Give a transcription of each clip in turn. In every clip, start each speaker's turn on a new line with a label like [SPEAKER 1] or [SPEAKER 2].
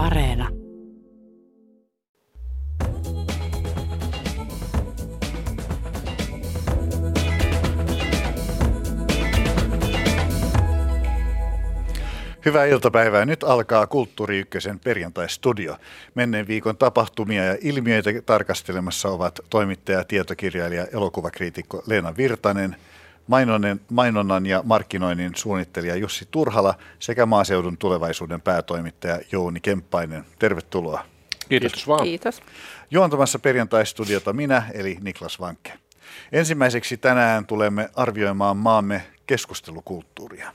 [SPEAKER 1] Areena.
[SPEAKER 2] Hyvää iltapäivää. Nyt alkaa Kulttuuri Ykkösen perjantai-studio. Menneen viikon tapahtumia ja ilmiöitä tarkastelemassa ovat toimittaja, tietokirjailija, elokuvakriitikko Leena Virtanen, mainonnan, mainonnan ja markkinoinnin suunnittelija Jussi Turhala sekä maaseudun tulevaisuuden päätoimittaja Jouni Kemppainen. Tervetuloa.
[SPEAKER 3] Kiitos. Kiitos vaan.
[SPEAKER 4] Kiitos.
[SPEAKER 2] Juontamassa perjantai-studiota minä, eli Niklas Vankke. Ensimmäiseksi tänään tulemme arvioimaan maamme keskustelukulttuuria.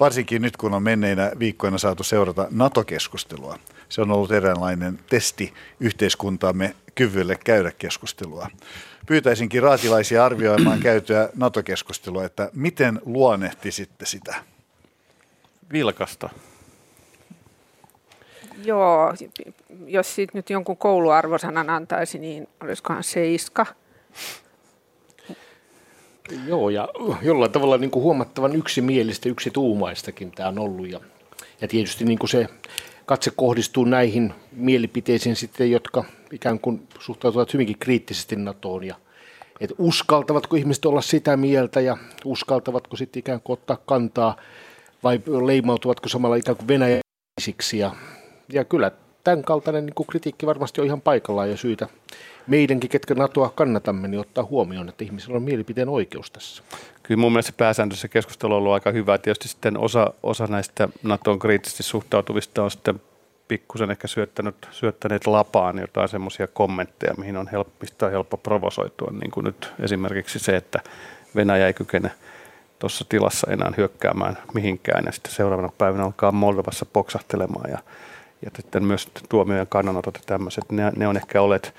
[SPEAKER 2] Varsinkin nyt, kun on menneinä viikkoina saatu seurata NATO-keskustelua. Se on ollut eräänlainen testi yhteiskuntamme kyvylle käydä keskustelua. Pyytäisinkin raatilaisia arvioimaan käytyä NATO-keskustelua, että miten luonnehtisitte sitä?
[SPEAKER 3] Vilkasta.
[SPEAKER 4] Joo, jos siitä nyt jonkun kouluarvosanan antaisi, niin olisikohan seiska.
[SPEAKER 5] Joo, ja jollain tavalla niin kuin huomattavan yksimielistä, yksituumaistakin tämä on ollut. Ja, ja tietysti niin kuin se katse kohdistuu näihin mielipiteisiin sitten, jotka ikään kuin suhtautuvat hyvinkin kriittisesti NATOon. Ja, että uskaltavatko ihmiset olla sitä mieltä ja uskaltavatko sitten ikään kuin ottaa kantaa vai leimautuvatko samalla ikään kuin venäjäisiksi. Ja, ja kyllä tämän kaltainen niin kritiikki varmasti on ihan paikallaan ja syytä meidänkin, ketkä NATOa kannatamme, niin ottaa huomioon, että ihmisillä on mielipiteen oikeus tässä.
[SPEAKER 3] Kyllä mun mielestä pääsääntöisessä keskustelu on ollut aika hyvä. Tietysti sitten osa, osa näistä NATOon kriittisesti suhtautuvista on sitten pikkusen ehkä syöttänyt, syöttäneet lapaan jotain semmoisia kommentteja, mihin on helppo, mistä on helppo provosoitua. Niin kuin nyt esimerkiksi se, että Venäjä ei kykene tuossa tilassa enää hyökkäämään mihinkään ja sitten seuraavana päivänä alkaa Moldovassa poksahtelemaan ja, ja sitten myös tuomioiden kannanotot ja tämmöiset, ne, ne on ehkä olleet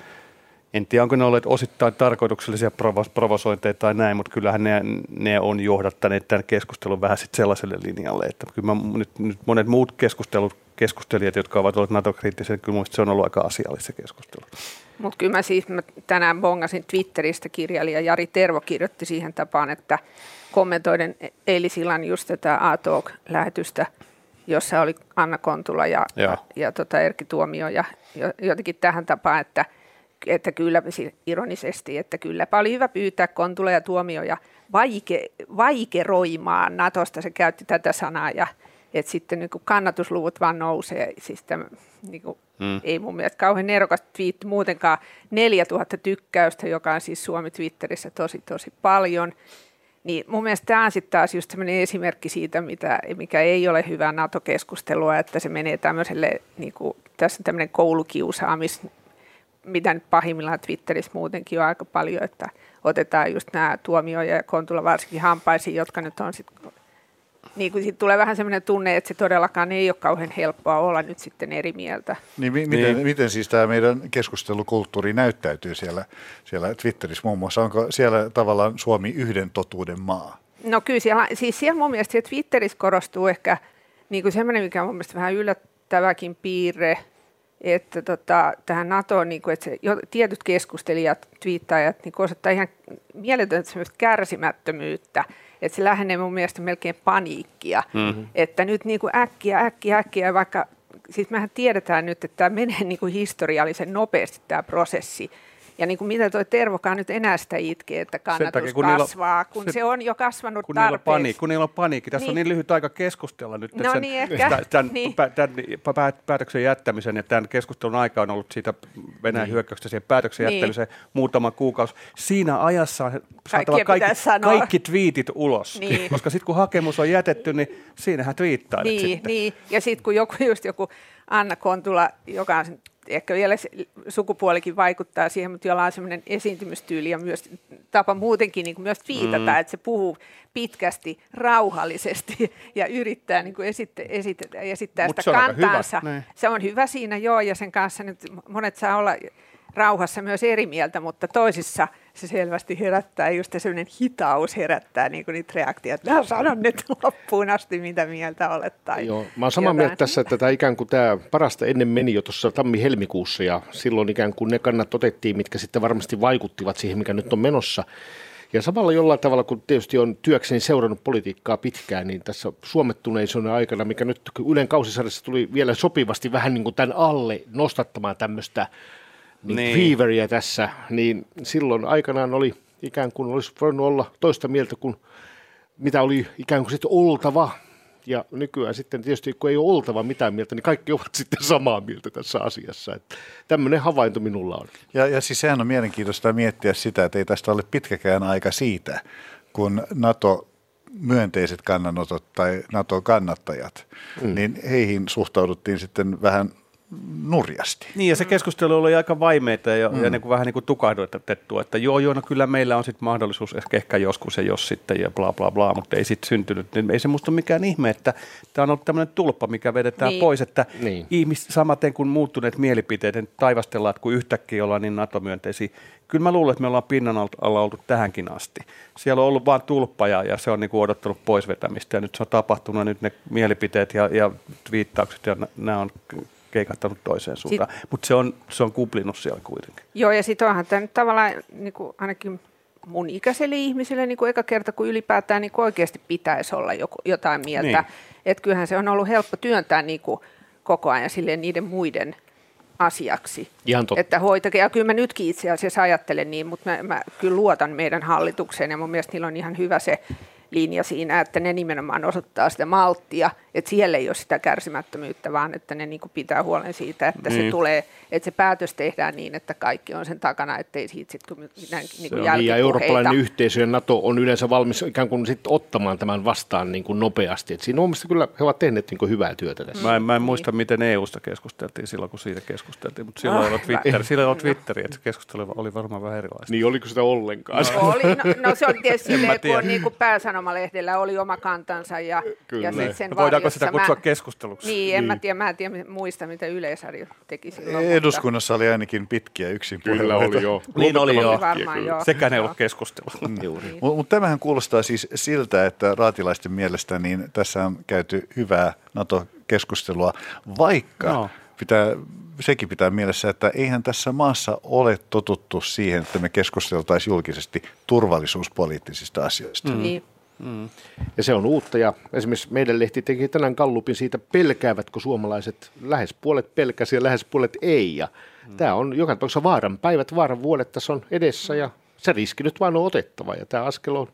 [SPEAKER 3] en tiedä, onko ne olleet osittain tarkoituksellisia provo- provosointeja tai näin, mutta kyllähän ne, ne on johdattaneet tämän keskustelun vähän sitten sellaiselle linjalle, että kyllä mä, nyt, nyt monet muut keskustelut, keskustelijat, jotka ovat olleet NATO-kriittisiä, kyllä mielestäni se on ollut aika asiallista keskustelua.
[SPEAKER 4] Mutta kyllä mä siis mä tänään bongasin Twitteristä kirjailija Jari Tervo kirjoitti siihen tapaan, että kommentoiden eilisillan just tätä A-Talk-lähetystä, jossa oli Anna Kontula ja, ja. ja tota Erkki Tuomio ja jotenkin tähän tapaan, että – että kyllä ironisesti, että kyllä oli hyvä pyytää Kontula ja Tuomioja vaike, vaikeroimaan Natosta, se käytti tätä sanaa ja että sitten niin kuin kannatusluvut vaan nousee, siis tämä, niin kuin, hmm. ei mun mielestä kauhean nerokas twiitti muutenkaan, 4000 tykkäystä, joka on siis Suomi Twitterissä tosi tosi paljon, niin mun mielestä tämä on sitten taas just esimerkki siitä, mitä, mikä ei ole hyvää NATO-keskustelua, että se menee tämmöiselle, niin kuin, tässä on tämmöinen koulukiusaamis mitä nyt pahimmillaan Twitterissä muutenkin on aika paljon, että otetaan just nämä tuomio ja kontula varsinkin hampaisiin, jotka nyt on sitten niin kuin tulee vähän sellainen tunne, että se todellakaan ei ole kauhean helppoa olla nyt sitten eri mieltä.
[SPEAKER 2] Niin, mi- miten, niin. miten siis tämä meidän keskustelukulttuuri näyttäytyy siellä, siellä Twitterissä muun muassa? Onko siellä tavallaan Suomi yhden totuuden maa?
[SPEAKER 4] No kyllä siellä, siis siellä mun mielestä Twitterissä korostuu ehkä niin kuin semmoinen, mikä on mun mielestä vähän yllättäväkin piirre, että tota, tähän NATOon, niin kuin, että se, jo, tietyt keskustelijat, twiittajat, niin osoittaa ihan mieletöntä kärsimättömyyttä, että se lähenee mun mielestä melkein paniikkia, mm-hmm. että nyt niin kuin äkkiä, äkkiä, äkkiä, vaikka siis mehän tiedetään nyt, että tämä menee niin kuin historiallisen nopeasti tämä prosessi, ja niin kuin mitä tuo Tervokaan nyt enää sitä itkee, että kannatus takia, kun kasvaa, niillä, kun se, se on jo kasvanut
[SPEAKER 3] kun
[SPEAKER 4] tarpeeksi.
[SPEAKER 3] Niillä paniikki, kun niillä on paniikki. Tässä niin. on niin lyhyt aika keskustella nyt
[SPEAKER 4] no
[SPEAKER 3] sen,
[SPEAKER 4] niin, ehkä. Tämän,
[SPEAKER 3] niin. tämän päätöksen jättämisen ja tämän keskustelun aika on ollut siitä Venäjän niin. hyökkäyksestä siihen päätöksen niin. jättämiseen muutama kuukausi. Siinä ajassa on saatava kaikki, kaikki twiitit ulos, niin. koska sitten kun hakemus on jätetty, niin siinähän twiittailet
[SPEAKER 4] niin,
[SPEAKER 3] sitten.
[SPEAKER 4] Niin, ja sitten kun joku, just joku Anna Kontula, joka on ehkä vielä sukupuolikin vaikuttaa siihen, mutta jolla on sellainen esiintymistyyli ja myös tapa muutenkin niin kuin myös viitata, mm. että se puhuu pitkästi, rauhallisesti ja yrittää niin kuin esittää, esittää, esittää sitä
[SPEAKER 3] se
[SPEAKER 4] kantaansa.
[SPEAKER 3] Niin.
[SPEAKER 4] Se on hyvä siinä, joo, ja sen kanssa nyt monet saa olla rauhassa myös eri mieltä, mutta toisissa se selvästi herättää, just sellainen hitaus herättää niin kuin niitä reaktioita. Mä sanon nyt loppuun asti, mitä mieltä olet. Tai
[SPEAKER 5] Joo, mä oon samaa mieltä tässä, että tämä ikään kuin tämä parasta ennen meni jo tuossa tammi-helmikuussa ja silloin ikään kuin ne kannat otettiin, mitkä sitten varmasti vaikuttivat siihen, mikä nyt on menossa. Ja samalla jollain tavalla, kun tietysti on työkseni seurannut politiikkaa pitkään, niin tässä suomettuneisuuden aikana, mikä nyt Ylen kausisarjassa tuli vielä sopivasti vähän niin kuin tämän alle nostattamaan tämmöistä niin niin. tässä, niin silloin aikanaan oli ikään kuin olisi voinut olla toista mieltä kuin mitä oli ikään kuin sitten oltava. Ja nykyään sitten tietysti, kun ei ole oltava mitään mieltä, niin kaikki ovat sitten samaa mieltä tässä asiassa. Että tämmöinen havainto minulla on.
[SPEAKER 2] Ja, ja siis sehän on mielenkiintoista miettiä sitä, että ei tästä ole pitkäkään aika siitä, kun NATO myönteiset kannanotot tai NATO-kannattajat, mm. niin heihin suhtauduttiin sitten vähän nurjasti.
[SPEAKER 3] Niin ja se keskustelu oli aika vaimeita ja, mm. ja niin kuin vähän niin kuin tukahdutettu, että joo joo, no kyllä meillä on sitten mahdollisuus ehkä, ehkä joskus ja jos sitten ja bla bla bla, mutta ei sitten syntynyt. Niin ei se musta ole mikään ihme, että tämä on ollut tämmöinen tulppa, mikä vedetään niin. pois, että niin. ihmis, samaten kuin muuttuneet mielipiteet, niin taivastellaan, että kun yhtäkkiä ollaan niin NATO-myönteisiä. Kyllä mä luulen, että me ollaan pinnan alla oltu tähänkin asti. Siellä on ollut vain tulppa ja, ja se on niin kuin odottanut pois vetämistä ja nyt se on tapahtunut ja nyt ne mielipiteet ja, ja viittaukset ja nämä on keikattanut toiseen suuntaan. Mutta se on, se on kuplinut siellä kuitenkin.
[SPEAKER 4] Joo, ja sitten onhan tämä nyt tavallaan niin kuin ainakin mun ikäiselle ihmiselle niin kuin eka kerta, kun ylipäätään niin kuin oikeasti pitäisi olla joku, jotain mieltä. Niin. Että kyllähän se on ollut helppo työntää niin kuin koko ajan silleen niiden muiden asiaksi.
[SPEAKER 5] Ihan totta.
[SPEAKER 4] Että hoitakaa, ja kyllä mä nytkin itse asiassa ajattelen niin, mutta mä, mä kyllä luotan meidän hallitukseen, ja mun mielestä niillä on ihan hyvä se linja siinä, että ne nimenomaan osoittaa sitä malttia, että siellä ei ole sitä kärsimättömyyttä, vaan että ne niin kuin pitää huolen siitä, että niin. se tulee, että se päätös tehdään niin, että kaikki on sen takana, ettei siitä sitten kun näin, niin kuin
[SPEAKER 5] niin, ja eurooppalainen yhteisö ja NATO on yleensä valmis ikään kuin sit ottamaan tämän vastaan niin kuin nopeasti. Et siinä on kyllä he ovat tehneet niin kuin hyvää työtä tässä.
[SPEAKER 3] Mä en, mä en muista, niin. miten EUsta keskusteltiin silloin, kun siitä keskusteltiin, mutta silloin ah, ollut Twitter, silloin oli Twitteri, että se keskustelu oli varmaan vähän erilaista.
[SPEAKER 5] Niin, oliko sitä ollenkaan?
[SPEAKER 4] No, oli, no, no se oli tietysti silleen, kun on niin kuin pääsanomalehdellä oli oma kantansa ja,
[SPEAKER 3] Kyllä. ja sit sen no, Voidaanko sitä kutsua mä, keskusteluksi?
[SPEAKER 4] Niin, en niin. mä tiedä, mä en tiedä muista, mitä Yleisarjo teki silloin.
[SPEAKER 2] Eduskunnassa mutta... oli ainakin pitkiä yksin
[SPEAKER 5] Kyllä oli joo.
[SPEAKER 3] niin oli joo. Varmaan, joo. Sekään ei ollut keskustelua. Mm.
[SPEAKER 2] Niin. Mutta tämähän kuulostaa siis siltä, että raatilaisten mielestä niin tässä on käyty hyvää NATO-keskustelua, vaikka no. pitää sekin pitää mielessä, että eihän tässä maassa ole totuttu siihen, että me keskusteltaisiin julkisesti turvallisuuspoliittisista asioista. Mm. Niin.
[SPEAKER 5] Mm. Ja se on uutta ja esimerkiksi meidän lehti teki tänään kallupin siitä, pelkäävätkö suomalaiset, lähes puolet pelkäsi ja lähes puolet ei. Ja mm. Tämä on joka tapauksessa vaaran päivät, vaaran vuodet tässä on edessä ja se riski nyt vaan on otettava ja tämä askel on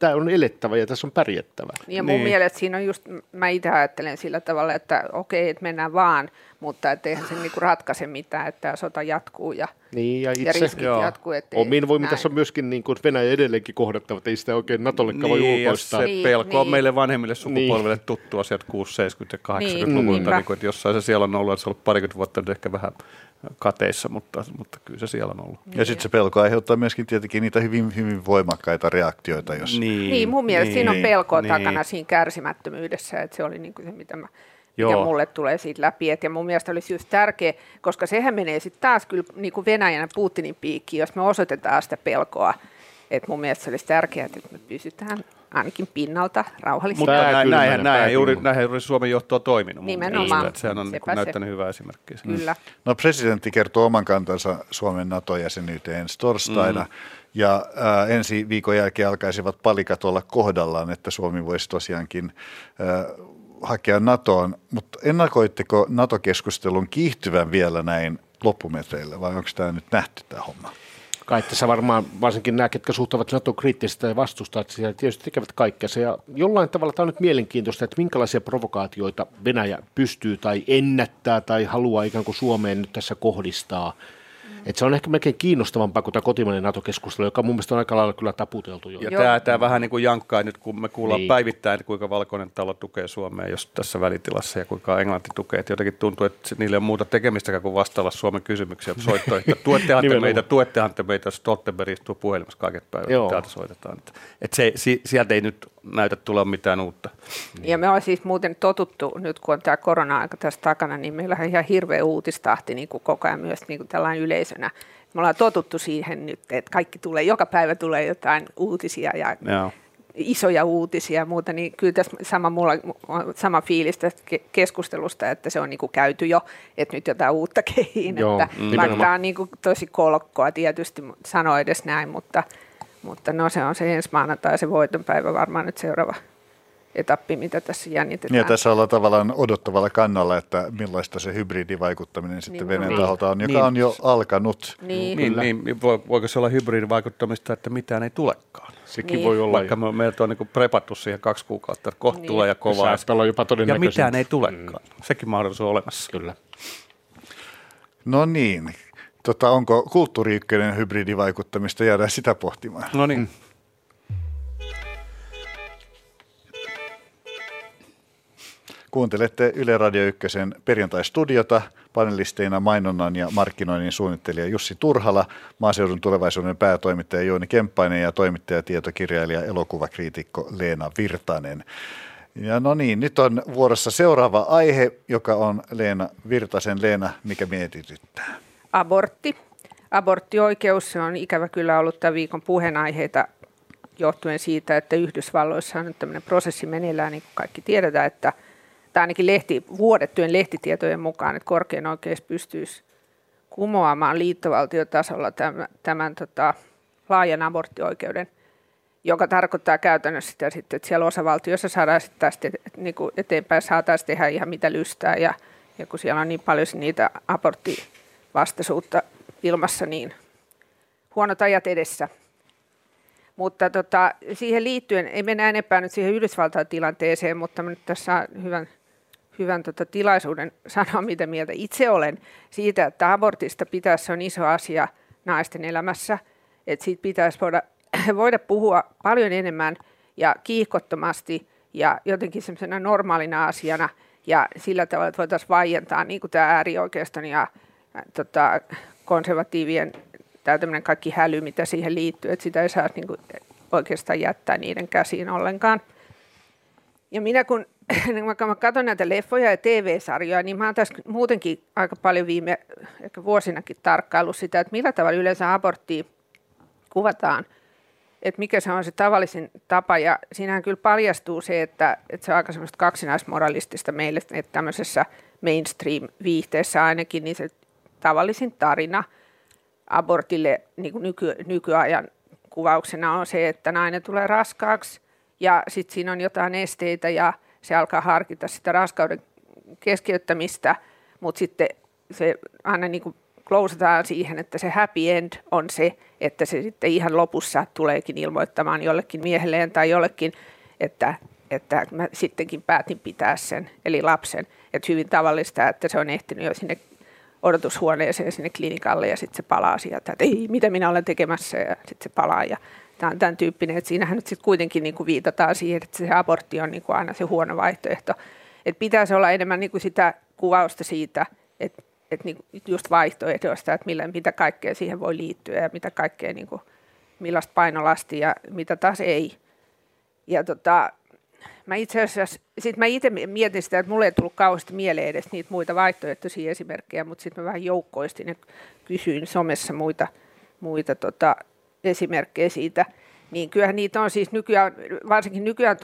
[SPEAKER 5] tämä on elettävä ja tässä on pärjättävä.
[SPEAKER 4] Ja mun niin. mielestä siinä on just, mä itse ajattelen sillä tavalla, että okei, että mennään vaan, mutta että eihän se niinku ratkaise mitään, että tämä sota jatkuu ja,
[SPEAKER 5] niin, ja, itse,
[SPEAKER 4] ja riskit joo. jatkuu.
[SPEAKER 5] Omin voimin tässä on myöskin niin kuin Venäjä edelleenkin kohdattava, että ei sitä oikein Natollekaan niin, voi ulkoistaa.
[SPEAKER 3] se niin, pelko niin. on meille vanhemmille sukupolville niin. tuttua sieltä 6, 70 ja 80-luvulta, niin. niin, että jossain se siellä on ollut, että se on ollut parikymmentä vuotta nyt ehkä vähän kateissa, mutta, mutta kyllä se siellä on ollut.
[SPEAKER 2] Ja sitten se pelko aiheuttaa myöskin tietenkin niitä hyvin, hyvin voimakkaita reaktioita. Jos...
[SPEAKER 4] Niin, niin mun mielestä niin, siinä on pelkoa niin. takana siinä kärsimättömyydessä, että se oli niin kuin se, mitä mä Joo. mikä mulle tulee siitä läpi. Et ja mun mielestä olisi just tärkeä, koska sehän menee sitten taas kyllä niin kuin Venäjän ja Putinin piikkiin, jos me osoitetaan sitä pelkoa. Et mun mielestä se olisi tärkeää, että me pysytään ainakin pinnalta rauhallisesti.
[SPEAKER 3] Mutta näin, näinhän, näinhän, juuri, näinhän juuri Suomen johto on toiminut. Nimenomaan. Mielestä, sehän on niin näyttänyt hyvää esimerkkiä.
[SPEAKER 4] Kyllä.
[SPEAKER 2] No presidentti kertoo oman kantansa Suomen NATO-jäsenyyteen ensi torstaina. Mm. Ja äh, ensi viikon jälkeen alkaisivat palikat olla kohdallaan, että Suomi voisi tosiaankin äh, hakea NATOon, mutta ennakoitteko NATO-keskustelun kiihtyvän vielä näin loppumetreillä vai onko tämä nyt nähty tämä homma?
[SPEAKER 5] Kai tässä varmaan varsinkin nämä, ketkä suhtautuvat NATO kriittisesti ja vastustaa, että siellä tietysti tekevät kaikkea. Ja jollain tavalla tämä on nyt mielenkiintoista, että minkälaisia provokaatioita Venäjä pystyy tai ennättää tai haluaa ikään kuin Suomeen nyt tässä kohdistaa – et se on ehkä melkein kiinnostavampaa kuin tämä kotimainen NATO-keskustelu, joka mun mielestä on aika lailla kyllä taputeltu jo.
[SPEAKER 3] Ja tämä, tämä vähän niin kuin jankkaa nyt, kun me kuullaan niin. päivittäin, kuinka Valkoinen talo tukee Suomea jos tässä välitilassa ja kuinka Englanti tukee. Että jotenkin tuntuu, että niille on muuta tekemistäkään kuin vastailla Suomen kysymyksiä. Soittaa, että tuettehan te meitä, tuettehan te meitä, Stoltenberg istuu puhelimessa kaiket päivät, Joo. täältä soitetaan. Että, että se, sieltä ei nyt näytä tulla mitään uutta.
[SPEAKER 4] Ja me ollaan siis muuten totuttu, nyt kun on tämä korona-aika tässä takana, niin meillä on ihan hirveä uutistahti niin kuin koko ajan myös niin kuin tällainen yleisönä. Me ollaan totuttu siihen nyt, että kaikki tulee, joka päivä tulee jotain uutisia ja Joo. isoja uutisia ja muuta, niin kyllä tässä sama, mulla, sama fiilis tästä keskustelusta, että se on niin kuin käyty jo, että nyt jotain uutta kehiin. Joo, että vaikka tämä on niin kuin tosi kolkkoa tietysti sanoa edes näin, mutta Mutta no se on se ensi maanantai se voitonpäivä varmaan nyt seuraava etappi, mitä tässä jännitetään.
[SPEAKER 2] Niin ja tässä ollaan tavallaan odottavalla kannalla, että millaista se hybridivaikuttaminen sitten
[SPEAKER 4] Niin,
[SPEAKER 2] Venäjän
[SPEAKER 4] niin.
[SPEAKER 2] taholta on, joka
[SPEAKER 3] Niin.
[SPEAKER 2] on jo alkanut.
[SPEAKER 4] Niin,
[SPEAKER 3] Niin, niin, vo- voiko se olla hybridivaikuttamista, että mitään ei tulekaan?
[SPEAKER 5] Sekin
[SPEAKER 4] Niin.
[SPEAKER 5] voi olla.
[SPEAKER 3] Vaikka me, meiltä on niin prepattu siihen kaksi kuukautta, että kohta
[SPEAKER 4] Niin.
[SPEAKER 3] tulee ja kovaa.
[SPEAKER 5] Saattaa jopa
[SPEAKER 3] Ja mitään ei tulekaan. Sekin mahdollisuus on olemassa.
[SPEAKER 5] Kyllä.
[SPEAKER 2] No niin. Tota, onko kulttuuri hybridivaikuttamista? Jäädään sitä pohtimaan.
[SPEAKER 3] No niin.
[SPEAKER 2] Kuuntelette Yle Radio Ykkösen perjantai-studiota. Panelisteina mainonnan ja markkinoinnin suunnittelija Jussi Turhala, maaseudun tulevaisuuden päätoimittaja Jouni Kemppainen ja toimittaja, tietokirjailija, elokuvakriitikko Leena Virtanen. Ja no niin, nyt on vuorossa seuraava aihe, joka on Leena Virtasen. Leena, mikä mietityttää?
[SPEAKER 4] abortti. Aborttioikeus se on ikävä kyllä ollut tämän viikon puheenaiheita johtuen siitä, että Yhdysvalloissa on nyt tämmöinen prosessi meneillään, niin kuin kaikki tiedetään, että tai ainakin lehti, vuodettujen lehtitietojen mukaan, että korkein oikeus pystyisi kumoamaan liittovaltiotasolla tämän, tämän tota, laajan aborttioikeuden, joka tarkoittaa käytännössä sitä sitten, että siellä osavaltioissa saadaan sitten et, niin kuin eteenpäin saataisiin tehdä ihan mitä lystää ja, ja kun siellä on niin paljon niitä aborttivastaisuutta ilmassa, niin huonot ajat edessä. Mutta tota, siihen liittyen, ei mennä enempää nyt siihen Yhdysvaltain tilanteeseen, mutta nyt tässä saan hyvän, hyvän tota tilaisuuden sanoa, mitä mieltä itse olen siitä, että abortista pitäisi, se on iso asia naisten elämässä, että siitä pitäisi voida, voida puhua paljon enemmän ja kiihkottomasti ja jotenkin semmoisena normaalina asiana ja sillä tavalla, että voitaisiin vaientaa niin kuin tämä äärioikeiston ja äh, tota, konservatiivien tämä kaikki häly, mitä siihen liittyy, että sitä ei saa niin kuin oikeastaan jättää niiden käsiin ollenkaan. Ja minä kun vaikka mä katson näitä leffoja ja TV-sarjoja, niin mä oon tässä muutenkin aika paljon viime ehkä vuosinakin tarkkaillut sitä, että millä tavalla yleensä aborttia kuvataan, että mikä se on se tavallisin tapa. Ja siinähän kyllä paljastuu se, että, että se on aika semmoista kaksinaismoralistista meille, että tämmöisessä mainstream-viihteessä ainakin, niin se tavallisin tarina abortille niin kuin nyky, nykyajan kuvauksena on se, että nainen tulee raskaaksi ja sitten siinä on jotain esteitä ja se alkaa harkita sitä raskauden keskeyttämistä, mutta sitten se aina niin kuin klousataan siihen, että se happy end on se, että se sitten ihan lopussa tuleekin ilmoittamaan jollekin miehelleen tai jollekin, että, että mä sittenkin päätin pitää sen, eli lapsen. Että hyvin tavallista, että se on ehtinyt jo sinne odotushuoneeseen sinne klinikalle ja sitten se palaa sieltä, että ei, mitä minä olen tekemässä ja sitten se palaa. Ja tämä on tämän tyyppinen, että siinähän nyt sitten kuitenkin niin kuin viitataan siihen, että se abortti on niin kuin aina se huono vaihtoehto. Että pitäisi olla enemmän niin kuin sitä kuvausta siitä, että, että niin kuin just vaihtoehdoista, että millä, mitä kaikkea siihen voi liittyä ja mitä kaikkea, niin kuin, millaista painolasti ja mitä taas ei. Ja tota, mä itse asiassa, sit mä itse mietin sitä, että mulle ei tullut kauheasti mieleen edes niitä muita vaihtoehtoisia esimerkkejä, mutta sitten mä vähän joukkoistin ja kysyin somessa muita, muita tota, esimerkkejä siitä. Niin kyllähän niitä on siis nykyään, varsinkin nykyään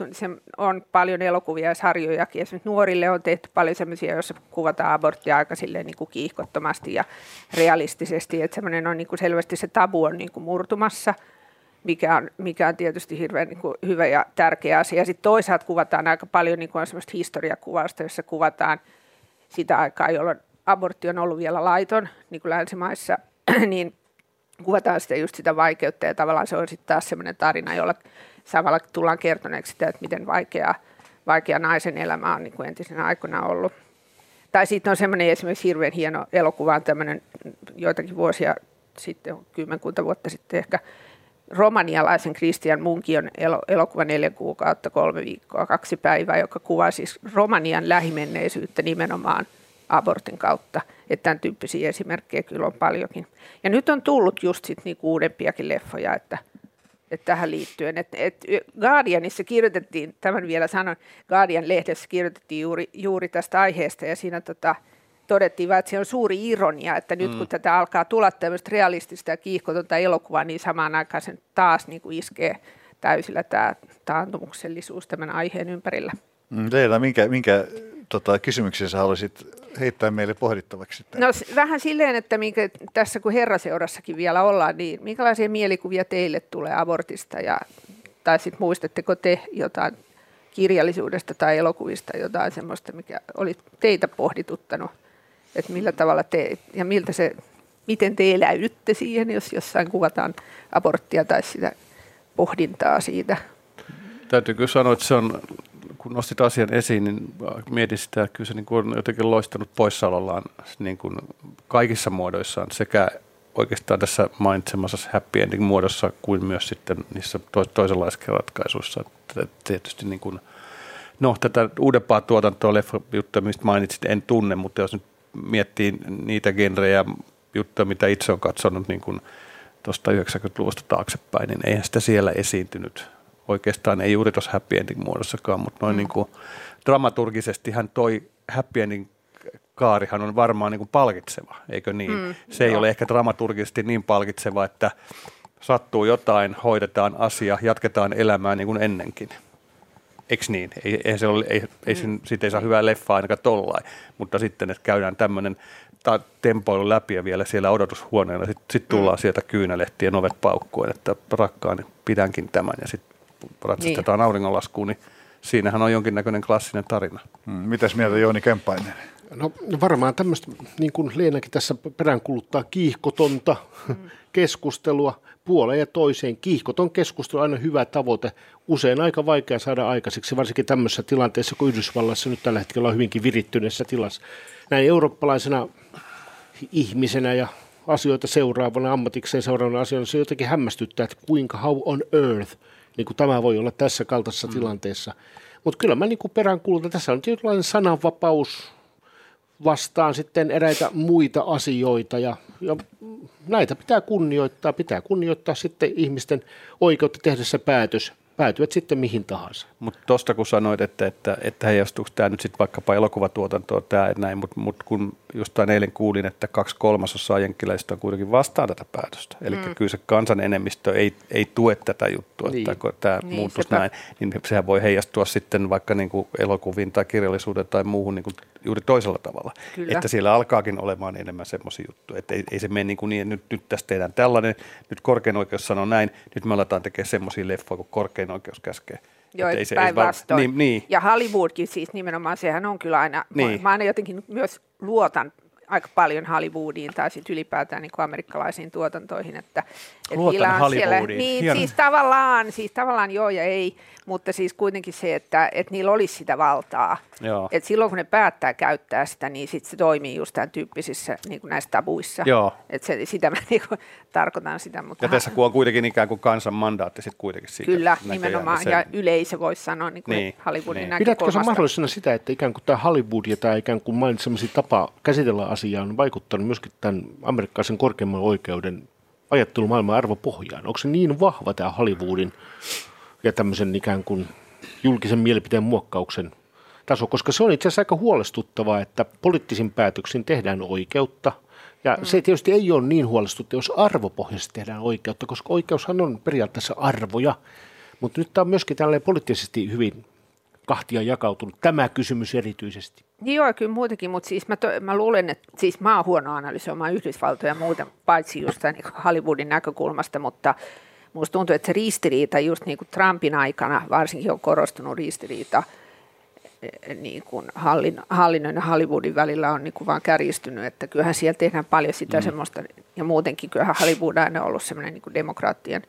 [SPEAKER 4] on paljon elokuvia ja sarjojakin. Esimerkiksi nuorille on tehty paljon sellaisia, joissa kuvataan aborttia aika niin kuin kiihkottomasti ja realistisesti. Että semmoinen on niin kuin selvästi se tabu on niin kuin murtumassa mikä on, mikä on tietysti hirveän niin kuin hyvä ja tärkeä asia. Sitten toisaalta kuvataan aika paljon niin kuin on semmoista historiakuvausta, jossa kuvataan sitä aikaa, jolloin abortti on ollut vielä laiton, niin kuin länsimaissa, niin kuvataan sitä just sitä vaikeutta ja tavallaan se on sitten taas semmoinen tarina, jolla samalla tullaan kertoneeksi sitä, että miten vaikeaa, vaikea naisen elämä on niin kuin entisenä aikana ollut. Tai sitten on semmoinen esimerkiksi hirveän hieno elokuva, on tämmöinen joitakin vuosia sitten, kymmenkunta vuotta sitten ehkä, romanialaisen Christian Munkion elokuva neljä kuukautta, kolme viikkoa, kaksi päivää, joka kuvaa siis Romanian lähimenneisyyttä nimenomaan abortin kautta. Että tämän tyyppisiä esimerkkejä kyllä on paljonkin. Ja nyt on tullut just sit niinku uudempiakin leffoja, että, että tähän liittyen. Et, et Guardianissa kirjoitettiin, tämän vielä sanon, Guardian-lehdessä kirjoitettiin juuri, juuri tästä aiheesta ja siinä tota, todettiin vaan, että se on suuri ironia, että nyt kun mm. tätä alkaa tulla tämmöistä realistista ja kiihkotonta elokuvaa, niin samaan aikaan sen taas niin kuin iskee täysillä tämä taantumuksellisuus tämän aiheen ympärillä.
[SPEAKER 2] Teillä, minkä, minkä tota, kysymyksen sä haluaisit heittää meille pohdittavaksi?
[SPEAKER 4] No vähän silleen, että minkä, tässä kun herraseurassakin vielä ollaan, niin minkälaisia mielikuvia teille tulee abortista ja tai sitten muistatteko te jotain kirjallisuudesta tai elokuvista jotain semmoista, mikä oli teitä pohdituttanut, että millä tavalla te ja miltä se, miten te eläydytte siihen, jos jossain kuvataan aborttia tai sitä pohdintaa siitä.
[SPEAKER 3] Täytyy kyllä sanoa, että se on, kun nostit asian esiin, niin mietin sitä, että kyllä se niin kuin on jotenkin loistanut poissaolollaan niin kuin kaikissa muodoissaan sekä oikeastaan tässä mainitsemassa happy ending muodossa kuin myös sitten niissä toisenlaisissa ratkaisuissa. Tietysti niin kuin, no, tätä uudempaa tuotantoa, leffa-juttuja, mistä mainitsit, en tunne, mutta jos nyt miettii niitä genrejä, juttuja, mitä itse olen katsonut niin kuin tuosta 90-luvusta taaksepäin, niin eihän sitä siellä esiintynyt. Oikeastaan ei juuri tuossa happy ending muodossakaan, mutta noin mm. niin kuin dramaturgisesti hän toi happy ending kaarihan on varmaan niin kuin palkitseva, eikö niin? Mm, se ei joo. ole ehkä dramaturgisesti niin palkitseva, että sattuu jotain, hoidetaan asia, jatketaan elämää niin kuin ennenkin. Eikö niin? Ei, ei se ole, ei, ei mm. siitä ei saa hyvää leffaa ainakaan tollain, mutta sitten, että käydään tämmöinen ta- tempoilu läpi ja vielä siellä odotushuoneella, sitten sit tullaan mm. sieltä kyynälehtien ovet paukkuen, että rakkaani pidänkin tämän ja sitten ratsastetaan niin. auringonlaskuun, niin siinähän on jonkinnäköinen klassinen tarina.
[SPEAKER 2] Hmm. Mitäs mieltä Jooni Kempainen?
[SPEAKER 5] No varmaan tämmöistä, niin kuin Leenakin tässä peräänkuluttaa, kiihkotonta mm. keskustelua puoleen ja toiseen. Kiihkoton keskustelu on aina hyvä tavoite, usein aika vaikea saada aikaiseksi, varsinkin tämmöisessä tilanteessa, kun Yhdysvallassa nyt tällä hetkellä on hyvinkin virittyneessä tilassa. Näin eurooppalaisena ihmisenä ja asioita seuraavana, ammatikseen seuraavana asioina, se jotenkin hämmästyttää, että kuinka how on earth, niin kuin tämä voi olla tässä kaltaisessa mm. tilanteessa. Mutta kyllä mä niin peräänkuulutan, tässä on tietynlainen sananvapaus, vastaan sitten eräitä muita asioita ja, ja näitä pitää kunnioittaa. Pitää kunnioittaa sitten ihmisten oikeutta tehdä se päätös päätyvät sitten mihin tahansa.
[SPEAKER 3] Mutta tuosta kun sanoit, että, että, että heijastuuko tämä nyt sitten vaikkapa elokuvatuotantoon tämä näin, mutta mut kun jostain eilen kuulin, että kaksi kolmasosaa jenkkiläisistä on kuitenkin vastaan tätä päätöstä. Eli mm. kyllä se kansan enemmistö ei, ei tue tätä juttua, niin. että kun tämä niin, muuttuisi näin, niin sehän voi heijastua sitten vaikka niin kuin elokuviin tai kirjallisuuteen tai muuhun niin kuin juuri toisella tavalla. Kyllä. Että siellä alkaakin olemaan enemmän semmoisia juttuja, että ei, ei se mene niin, kuin niin että nyt, nyt tästä tehdään tällainen, nyt korkein oikeus sanoo näin, nyt me aletaan tekemään semmoisia leffoja, kun korkein oikeus käskee.
[SPEAKER 4] Joo, ei se, päinvastoin. Niin, niin. Ja Hollywoodkin siis nimenomaan, sehän on kyllä aina, niin. mä aina jotenkin myös luotan aika paljon Hollywoodiin tai sitten ylipäätään niin kuin amerikkalaisiin tuotantoihin. Että,
[SPEAKER 3] että Luotan on siellä,
[SPEAKER 4] niin, siis tavallaan, siis tavallaan joo ja ei, mutta siis kuitenkin se, että, että niillä olisi sitä valtaa. Joo. Et silloin kun ne päättää käyttää sitä, niin sit se toimii just tämän tyyppisissä niin kuin näissä tabuissa. Joo. Et se, sitä mä niin kuin, tarkoitan sitä. Mutta
[SPEAKER 3] ja tässä kun on kuitenkin ikään kuin kansan mandaatti sit kuitenkin siitä.
[SPEAKER 4] Kyllä, nimenomaan. Sen... Ja yleisö voisi sanoa niin kuin niin, Hollywoodin niin.
[SPEAKER 5] Pidätkö se mahdollisena sitä, että ikään kuin tämä Hollywood ja tämä ikään kuin mainitsemasi tapa käsitellä asiaa on vaikuttanut myöskin tämän amerikkalaisen korkeimman oikeuden ajattelumaailman arvopohjaan? Onko se niin vahva tämä Hollywoodin ja tämmöisen ikään kuin julkisen mielipiteen muokkauksen taso, koska se on itse asiassa aika huolestuttavaa, että poliittisin päätöksin tehdään oikeutta, ja mm. se tietysti ei ole niin huolestuttavaa, jos arvopohjaisesti tehdään oikeutta, koska oikeushan on periaatteessa arvoja, mutta nyt tämä on myöskin tällainen poliittisesti hyvin kahtia jakautunut, tämä kysymys erityisesti.
[SPEAKER 4] Joo, kyllä muutenkin, mutta siis mä, to, mä luulen, että siis mä oon huono analysoimaan Yhdysvaltoja muuten, paitsi just niin Hollywoodin näkökulmasta, mutta Minusta tuntuu, että se ristiriita just niin kuin Trumpin aikana varsinkin on korostunut ristiriita eh, niin kuin hallin, hallinnon ja Hollywoodin välillä on niin kuin vaan kärjistynyt, että kyllähän siellä tehdään paljon sitä mm. semmoista, ja muutenkin kyllähän Hollywood on ollut semmoinen niin kuin demokraattien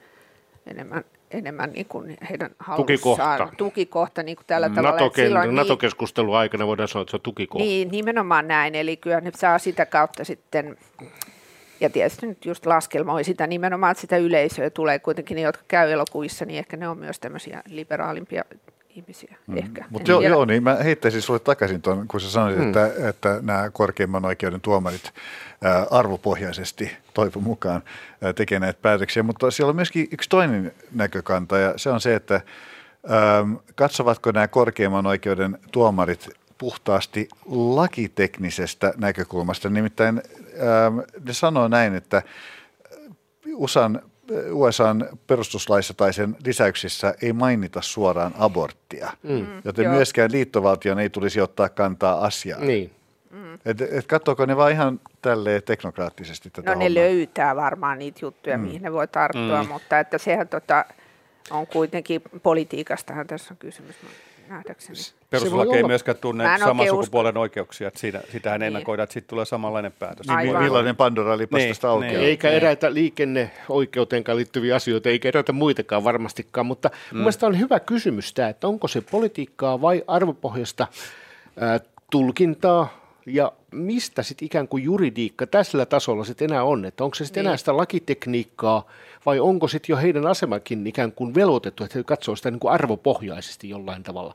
[SPEAKER 4] enemmän, enemmän niin kuin heidän
[SPEAKER 5] tukikohta,
[SPEAKER 4] tukikohta niin kuin tällä
[SPEAKER 5] NATO,
[SPEAKER 4] tavalla.
[SPEAKER 5] Silloin, NATO-keskustelun niin, aikana voidaan sanoa, että se on tukikohta.
[SPEAKER 4] Niin, nimenomaan näin, eli kyllä ne saa sitä kautta sitten ja tietysti nyt just laskelmoi sitä nimenomaan, että sitä yleisöä tulee kuitenkin ne, jotka käy elokuvissa, niin ehkä ne on myös tämmöisiä liberaalimpia ihmisiä mm. ehkä.
[SPEAKER 2] Mutta joo, joo, niin mä heittäisin sulle takaisin tuon, kun sä sanoit, mm. että, että nämä korkeimman oikeuden tuomarit ää, arvopohjaisesti toivon mukaan tekee näitä päätöksiä, mutta siellä on myöskin yksi toinen näkökanta ja se on se, että katsovatko nämä korkeimman oikeuden tuomarit puhtaasti lakiteknisestä näkökulmasta. Nimittäin ähm, ne sanoo näin, että USAn, USAn perustuslaissa tai sen lisäyksissä ei mainita suoraan aborttia, mm. joten Joo. myöskään liittovaltion ei tulisi ottaa kantaa asiaan.
[SPEAKER 5] Niin.
[SPEAKER 2] Mm. Et, et katsoako ne vaan ihan tälleen teknokraattisesti tätä
[SPEAKER 4] No
[SPEAKER 2] hommaa?
[SPEAKER 4] ne löytää varmaan niitä juttuja, mm. mihin ne voi tarttua, mm. mutta että sehän tota, on kuitenkin, politiikastahan tässä on kysymys nähdäkseni.
[SPEAKER 3] Perustuslaki ei myöskään tunne saman sukupuolen oikeuksia, että siinä, sitähän
[SPEAKER 4] Niin.
[SPEAKER 3] ennakoidaan, että siitä tulee samanlainen päätös.
[SPEAKER 2] Niin,
[SPEAKER 4] Aivan.
[SPEAKER 2] millainen Pandora lipas
[SPEAKER 3] Niin,
[SPEAKER 2] tästä aukeaa?
[SPEAKER 3] niin.
[SPEAKER 5] Eikä eräitä liikenneoikeuteenkaan liittyviä asioita, eikä eräitä muitakaan varmastikaan, mutta mm. mun mielestä on hyvä kysymys tämä, että onko se politiikkaa vai arvopohjasta ää, tulkintaa ja mistä sitten ikään kuin juridiikka täsellä tasolla sitten enää on, että onko se sitten
[SPEAKER 4] Niin.
[SPEAKER 5] enää sitä lakitekniikkaa vai onko sitten jo heidän asemakin ikään kuin velvoitettu, että he katsoo sitä niin kuin arvopohjaisesti jollain tavalla.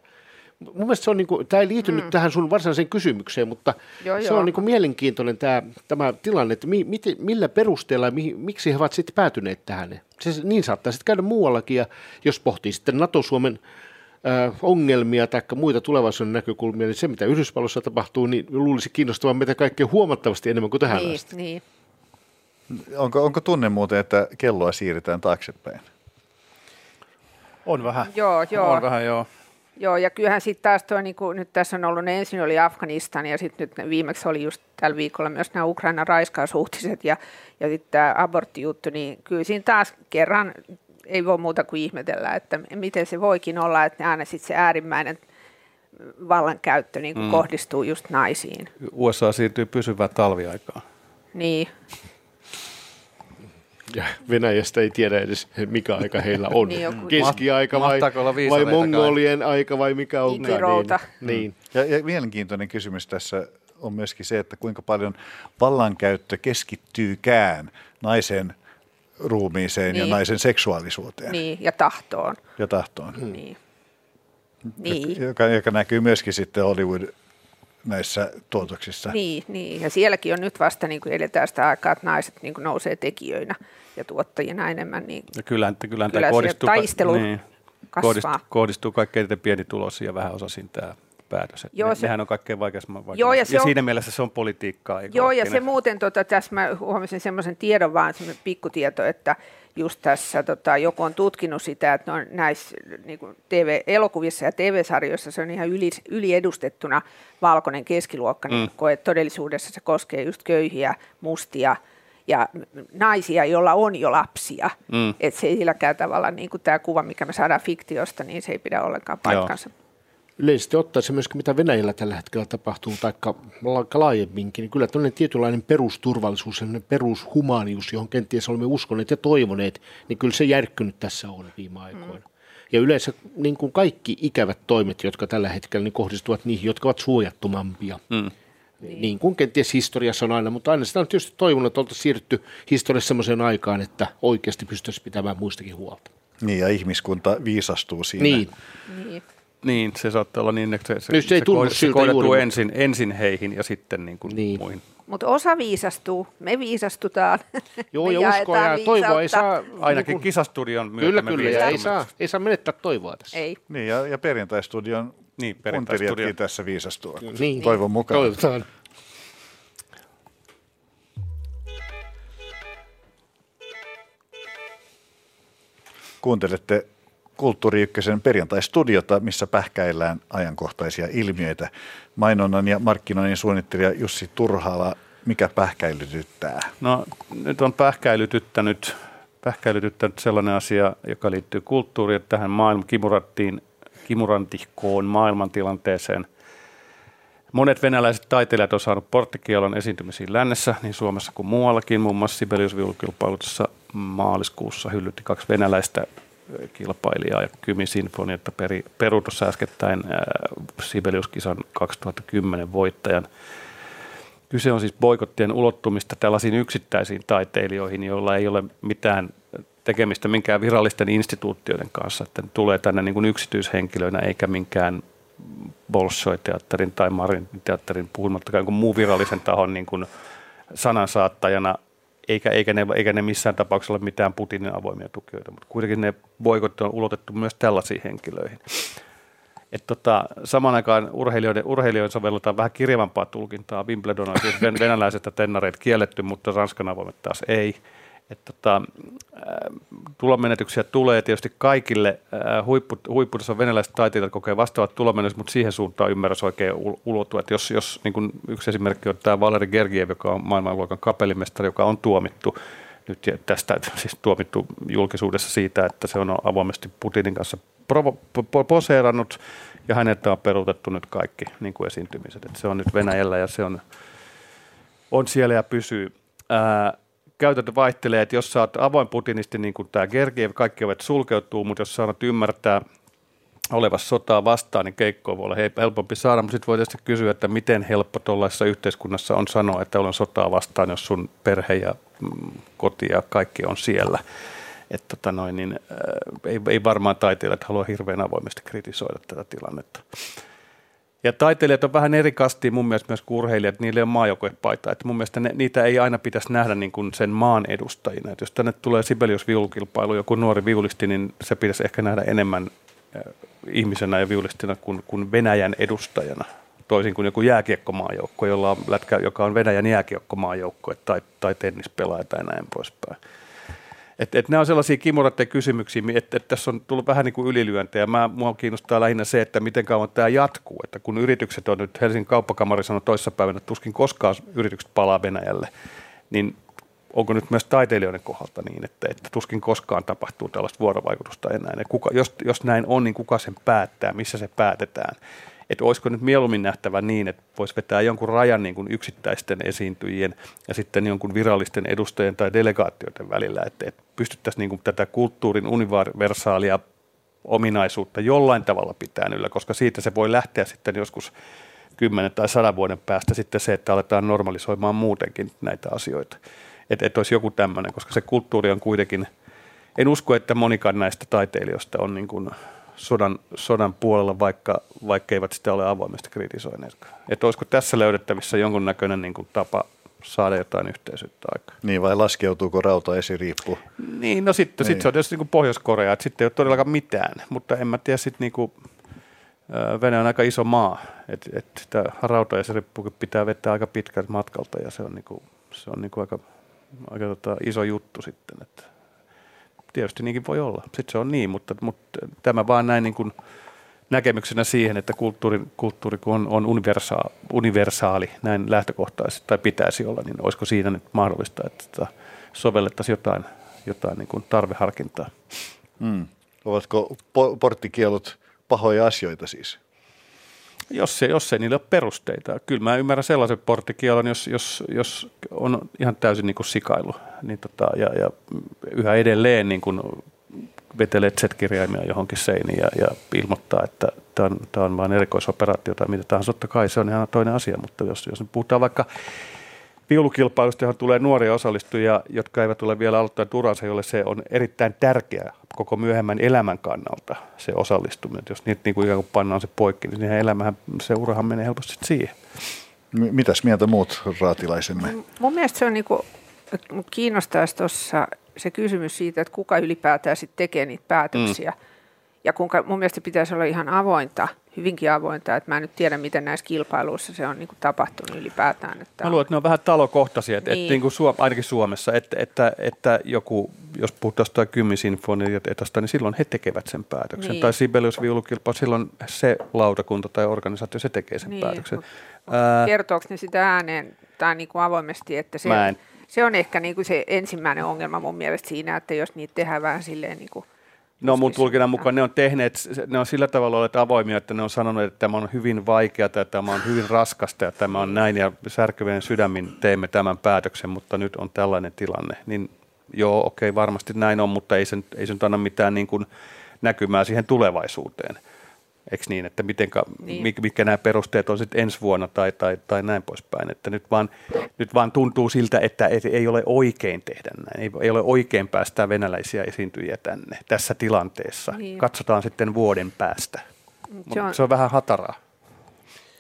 [SPEAKER 5] Mun mielestä se on, niin kuin, tämä ei liity mm. nyt tähän sun varsinaiseen kysymykseen, mutta
[SPEAKER 4] Joo,
[SPEAKER 5] se
[SPEAKER 4] joo.
[SPEAKER 5] on niin kuin mielenkiintoinen tämä, tämä tilanne, että mi, miten, millä perusteella mihin, miksi he ovat sitten päätyneet tähän. Se, niin saattaa sitten käydä muuallakin, ja jos pohtii sitten NATO-Suomen ongelmia tai muita tulevaisuuden näkökulmia, niin se mitä Yhdysvalloissa tapahtuu, niin luulisi kiinnostavan meitä kaikkea huomattavasti enemmän kuin tähän
[SPEAKER 4] Niin,
[SPEAKER 5] asti.
[SPEAKER 4] niin.
[SPEAKER 2] Onko, onko tunne muuten, että kelloa siirretään taaksepäin?
[SPEAKER 3] On vähän.
[SPEAKER 4] Joo, joo.
[SPEAKER 3] On vähän, joo.
[SPEAKER 4] Joo, ja kyllähän sitten taas tuo, niin kuin, nyt tässä on ollut, ne ensin oli Afganistan ja sitten nyt viimeksi oli just tällä viikolla myös nämä Ukrainan raiskausuhtiset ja, ja sitten tämä aborttijuttu, niin kyllä siinä taas kerran ei voi muuta kuin ihmetellä, että miten se voikin olla, että aina sitten se äärimmäinen vallankäyttö niin kuin mm. kohdistuu just naisiin.
[SPEAKER 3] USA siirtyy pysyvään talviaikaan.
[SPEAKER 4] Niin,
[SPEAKER 5] Ja Venäjästä ei tiedä edes, mikä aika heillä on.
[SPEAKER 4] Niin, joku-
[SPEAKER 5] Keskiaika vai, vai
[SPEAKER 3] viisareita kai?
[SPEAKER 5] mongolien aika vai mikä on.
[SPEAKER 4] Ikirouta.
[SPEAKER 5] Niin, niin.
[SPEAKER 2] Ja, ja mielenkiintoinen kysymys tässä on myöskin se, että kuinka paljon vallankäyttö keskittyykään naisen ruumiiseen ja
[SPEAKER 4] Niin.
[SPEAKER 2] naisen seksuaalisuuteen
[SPEAKER 4] niin, ja tahtoon.
[SPEAKER 2] ja tahtoon,
[SPEAKER 4] Niin. Niin.
[SPEAKER 2] joka, joka näkyy myöskin sitten Hollywood näissä tuotoksissa.
[SPEAKER 4] Niin, niin, ja sielläkin on nyt vasta niin kuin eletään sitä aikaa, että naiset niin kuin nousee tekijöinä ja tuottajina enemmän, niin
[SPEAKER 3] Ja kyllähän, kyllähän
[SPEAKER 4] Kyllä
[SPEAKER 3] tämä kohdistuu,
[SPEAKER 4] taistelu
[SPEAKER 3] niin,
[SPEAKER 4] kasvaa.
[SPEAKER 3] kohdistuu, kohdistuu kaikkein pienituloisiin ja vähän osasin tämä päätös.
[SPEAKER 4] Joo,
[SPEAKER 3] ne,
[SPEAKER 4] se-
[SPEAKER 3] nehän on kaikkein vaikeimman
[SPEAKER 4] Joo, ja se
[SPEAKER 3] ja
[SPEAKER 4] on-
[SPEAKER 3] siinä mielessä se on politiikkaa. Eikä
[SPEAKER 4] Joo, ja se muuten, tota, tässä mä huomasin semmoisen tiedon vaan, semmoinen pikkutieto, että just tässä tota, joku on tutkinut sitä, että no, näissä niin kuin TV-elokuvissa ja TV-sarjoissa se on ihan yli, yliedustettuna valkoinen keskiluokka, mm. niin kuin, että todellisuudessa se koskee just köyhiä, mustia ja naisia, joilla on jo lapsia. Mm. Että se ei silläkään tavalla, niin kuin tämä kuva, mikä me saadaan fiktiosta, niin se ei pidä ollenkaan paikkansa.
[SPEAKER 5] Yleisesti ottaen se myöskin, mitä Venäjällä tällä hetkellä tapahtuu, tai laajemminkin, niin kyllä tämmöinen tietynlainen perusturvallisuus, sellainen perushumaanius, johon kenties olemme uskoneet ja toivoneet, niin kyllä se järkkynyt tässä on viime aikoina. Mm. Ja yleensä niin kuin kaikki ikävät toimet, jotka tällä hetkellä niin kohdistuvat niihin, jotka ovat suojattomampia. Mm. Niin kuin kenties historiassa on aina, mutta aina sitä on tietysti toivonut, että oltaisiin siirrytty historiassa sellaiseen aikaan, että oikeasti pystyisi pitämään muistakin huolta.
[SPEAKER 2] Niin, ja ihmiskunta viisastuu siinä.
[SPEAKER 5] Niin,
[SPEAKER 4] Niin.
[SPEAKER 3] Niin, se saattaa olla niin, että se, se,
[SPEAKER 5] Nyt se ei tunnu
[SPEAKER 3] kohd- se kohdentuu ensin, ensin heihin ja sitten niin kuin
[SPEAKER 5] Niin.
[SPEAKER 3] muihin.
[SPEAKER 4] Mutta osa viisastuu, me viisastutaan.
[SPEAKER 5] joo,
[SPEAKER 4] Me
[SPEAKER 5] ja uskoa ja toivoa ei saa...
[SPEAKER 3] Ainakin
[SPEAKER 5] niin kuin-
[SPEAKER 3] kisastudion myötä
[SPEAKER 5] Kyllä,
[SPEAKER 3] me
[SPEAKER 5] kyllä, ja ei saa, ei saa menettää toivoa tässä.
[SPEAKER 4] Ei.
[SPEAKER 2] Niin, ja, ja perjantaistudion
[SPEAKER 3] Niin, perjantaistudion.
[SPEAKER 2] tässä viisastua.
[SPEAKER 5] Niin.
[SPEAKER 2] Toivon mukaan.
[SPEAKER 5] Toivotaan.
[SPEAKER 2] Kuuntelette Kulttuuri Ykkösen perjantaistudiota, missä pähkäillään ajankohtaisia ilmiöitä. Mainonnan ja markkinoinnin suunnittelija Jussi Turhala, mikä pähkäilytyttää?
[SPEAKER 3] No nyt on pähkäilytyttänyt, pähkäilytyttänyt sellainen asia, joka liittyy kulttuuriin, tähän maailman kimurattiin, kimurantihkoon maailmantilanteeseen. Monet venäläiset taiteilijat on saanut porttikielon esiintymisiin lännessä, niin Suomessa kuin muuallakin. Muun muassa Sibelius maaliskuussa hyllytti kaksi venäläistä kilpailijaa ja Kymi Sinfonia, että peri, peru tuossa äskettäin äh, Sibelius-kisan 2010 voittajan. Kyse on siis boikottien ulottumista tällaisiin yksittäisiin taiteilijoihin, joilla ei ole mitään tekemistä minkään virallisten instituutioiden kanssa, että ne tulee tänne niin kuin yksityishenkilöinä eikä minkään Bolshoi-teatterin tai Marin teatterin puhumattakaan jonkun muun virallisen tahon niin kuin sanansaattajana, eikä, eikä, ne, eikä ne missään tapauksessa ole mitään Putinin avoimia tukijoita, mutta kuitenkin ne boikotti on ulotettu myös tällaisiin henkilöihin. Et tota, samaan aikaan urheilijoiden, urheilijoiden sovelletaan vähän kirjavampaa tulkintaa. Wimbledon on siis ven- venäläiset ja tennareet kielletty, mutta Ranskan avoimet taas ei. Että tota, tulonmenetyksiä tulee tietysti kaikille. Huippu, huipputason venäläiset taiteilijat kokee vastaavat tulonmenetykset, mutta siihen suuntaan ymmärrys oikein ulottua. Että jos, jos niin kuin yksi esimerkki on tämä Valeri Gergiev, joka on maailmanluokan kapellimestari, joka on tuomittu nyt tästä siis tuomittu julkisuudessa siitä, että se on avoimesti Putinin kanssa provo, po, poseerannut ja häneltä on peruutettu nyt kaikki niin kuin esiintymiset. Että se on nyt Venäjällä ja se on, on siellä ja pysyy. Ää, käytäntö vaihtelee, että jos sä oot avoin putinisti, niin kuin tämä Gergiev, kaikki ovet sulkeutuu, mutta jos saat ymmärtää olevassa sotaa vastaan, niin keikkoa voi olla helpompi saada, mutta sitten voi tietysti kysyä, että miten helppo tuollaisessa yhteiskunnassa on sanoa, että olen sotaa vastaan, jos sun perhe ja mm, koti ja kaikki on siellä. Että tota noin, niin, äh, ei, ei varmaan taiteilijat halua hirveän avoimesti kritisoida tätä tilannetta. Ja taiteilijat on vähän eri kastia mun mielestä myös kuin urheilijat, niille on maajoukkuepaita. Että mun mielestä ne, niitä ei aina pitäisi nähdä niin kuin sen maan edustajina. Että jos tänne tulee Sibelius viulukilpailu, joku nuori viulisti, niin se pitäisi ehkä nähdä enemmän äh, ihmisenä ja viulistina kuin, kuin Venäjän edustajana. Toisin kuin joku jääkiekkomaajoukko, jolla on lätkä, joka on Venäjän jääkiekkomaajoukko tai, tai tennispelaaja tai näin poispäin. Että et nämä on sellaisia kimuratteja kysymyksiä, että et tässä on tullut vähän niin kuin ylilyöntejä. Mä, mua kiinnostaa lähinnä se, että miten kauan tämä jatkuu. Että kun yritykset on nyt, Helsingin kauppakamari sanoi toissapäivänä, että tuskin koskaan yritykset palaa Venäjälle, niin onko nyt myös taiteilijoiden kohdalta niin, että, että tuskin koskaan tapahtuu tällaista vuorovaikutusta enää. Ja kuka, jos, jos näin on, niin kuka sen päättää, missä se päätetään että olisiko nyt mieluummin nähtävä niin, että voisi vetää jonkun rajan niin kuin yksittäisten esiintyjien ja sitten jonkun virallisten edustajien tai delegaatioiden välillä, että, että pystyttäisiin niin kuin tätä kulttuurin universaalia ominaisuutta jollain tavalla pitää yllä, koska siitä se voi lähteä sitten joskus kymmenen tai sadan vuoden päästä sitten se, että aletaan normalisoimaan muutenkin näitä asioita. Että et olisi joku tämmöinen, koska se kulttuuri on kuitenkin, en usko, että monikaan näistä taiteilijoista on niin kuin sodan, sodan puolella, vaikka, vaikka eivät sitä ole avoimesti kritisoineet. Että olisiko tässä löydettävissä jonkunnäköinen niin kuin tapa saada jotain yhteisyyttä aikaan.
[SPEAKER 2] Niin vai laskeutuuko rauta esiriippu?
[SPEAKER 3] Niin, no sitten niin. sit se on tietysti niin Pohjois-Korea, että sitten ei ole todellakaan mitään, mutta en mä tiedä sitten niin kuin, Venäjä on aika iso maa, että et sitä rautaesirippukin pitää vetää aika pitkältä matkalta ja se on, niinku, se on niinku aika, aika tota iso juttu sitten. Että tietysti niinkin voi olla. Sitten se on niin, mutta, mutta tämä vaan näin niin kuin näkemyksenä siihen, että kulttuuri, kulttuuri kun on, on universaali, universaali näin lähtökohtaisesti tai pitäisi olla, niin olisiko siinä nyt mahdollista, että sovellettaisiin jotain, jotain niin kuin tarveharkintaa.
[SPEAKER 2] Hmm. Ovatko po- porttikielot pahoja asioita siis?
[SPEAKER 3] Jos, se, jos ei niillä ole perusteita. Kyllä mä ymmärrän sellaisen porttikielon, jos, jos, jos on ihan täysin niin kuin sikailu niin tota, ja, ja yhä edelleen niin kuin vetelee Z-kirjaimia johonkin seiniin ja, ja ilmoittaa, että tämä on, tämä on vain erikoisoperaatio tai mitä tahansa. Totta kai se on ihan toinen asia, mutta jos, jos puhutaan vaikka viulukilpailusta, johon tulee nuoria osallistujia, jotka eivät ole vielä aloittaneet uransa, jolle se on erittäin tärkeää koko myöhemmän elämän kannalta se osallistuminen. Jos niitä niin kuin ikään kuin pannaan se poikki, niin siihen elämähän, se urahan menee helposti siihen.
[SPEAKER 2] Mitäs mieltä muut raatilaisemme?
[SPEAKER 4] Mun mielestä se on niin kuin, kiinnostaisi tuossa se kysymys siitä, että kuka ylipäätään sitten tekee niitä päätöksiä. Mm. Ja kuinka mun mielestä pitäisi olla ihan avointa – hyvinkin avointa, että mä en nyt tiedä, miten näissä kilpailuissa se on niin kuin tapahtunut ylipäätään.
[SPEAKER 3] Että mä luulen, että ne on vähän talokohtaisia, että, niin. että niin kuin Suom- ainakin Suomessa, että, että, että joku, jos puhutaan jostain kymmisinfoniasta, niin silloin he tekevät sen päätöksen. Niin. Tai Sibelius viulukilpailu, silloin se lautakunta tai organisaatio, se tekee sen niin, päätöksen.
[SPEAKER 4] Ää... Kertooko ne sitä ääneen tai niin kuin avoimesti, että se, se on ehkä niin kuin se ensimmäinen ongelma mun mielestä siinä, että jos niitä tehdään vähän silleen niin kuin
[SPEAKER 3] No mun tulkinnan mukaan ne on tehneet, ne on sillä tavalla olleet avoimia, että ne on sanonut, että tämä on hyvin vaikeaa, että tämä on hyvin raskasta ja tämä on näin ja särkyvien sydämin teemme tämän päätöksen, mutta nyt on tällainen tilanne. Niin joo, okei, varmasti näin on, mutta ei se, ei se nyt anna mitään niin kuin näkymää siihen tulevaisuuteen. Eikö niin, että mitenkä, niin. mitkä nämä perusteet on sitten ensi vuonna tai, tai, tai näin poispäin. Että nyt vaan, nyt vaan tuntuu siltä, että ei ole oikein tehdä näin. Ei, ei ole oikein päästää venäläisiä esiintyjiä tänne tässä tilanteessa. Niin. Katsotaan sitten vuoden päästä. Se on, se on vähän hataraa.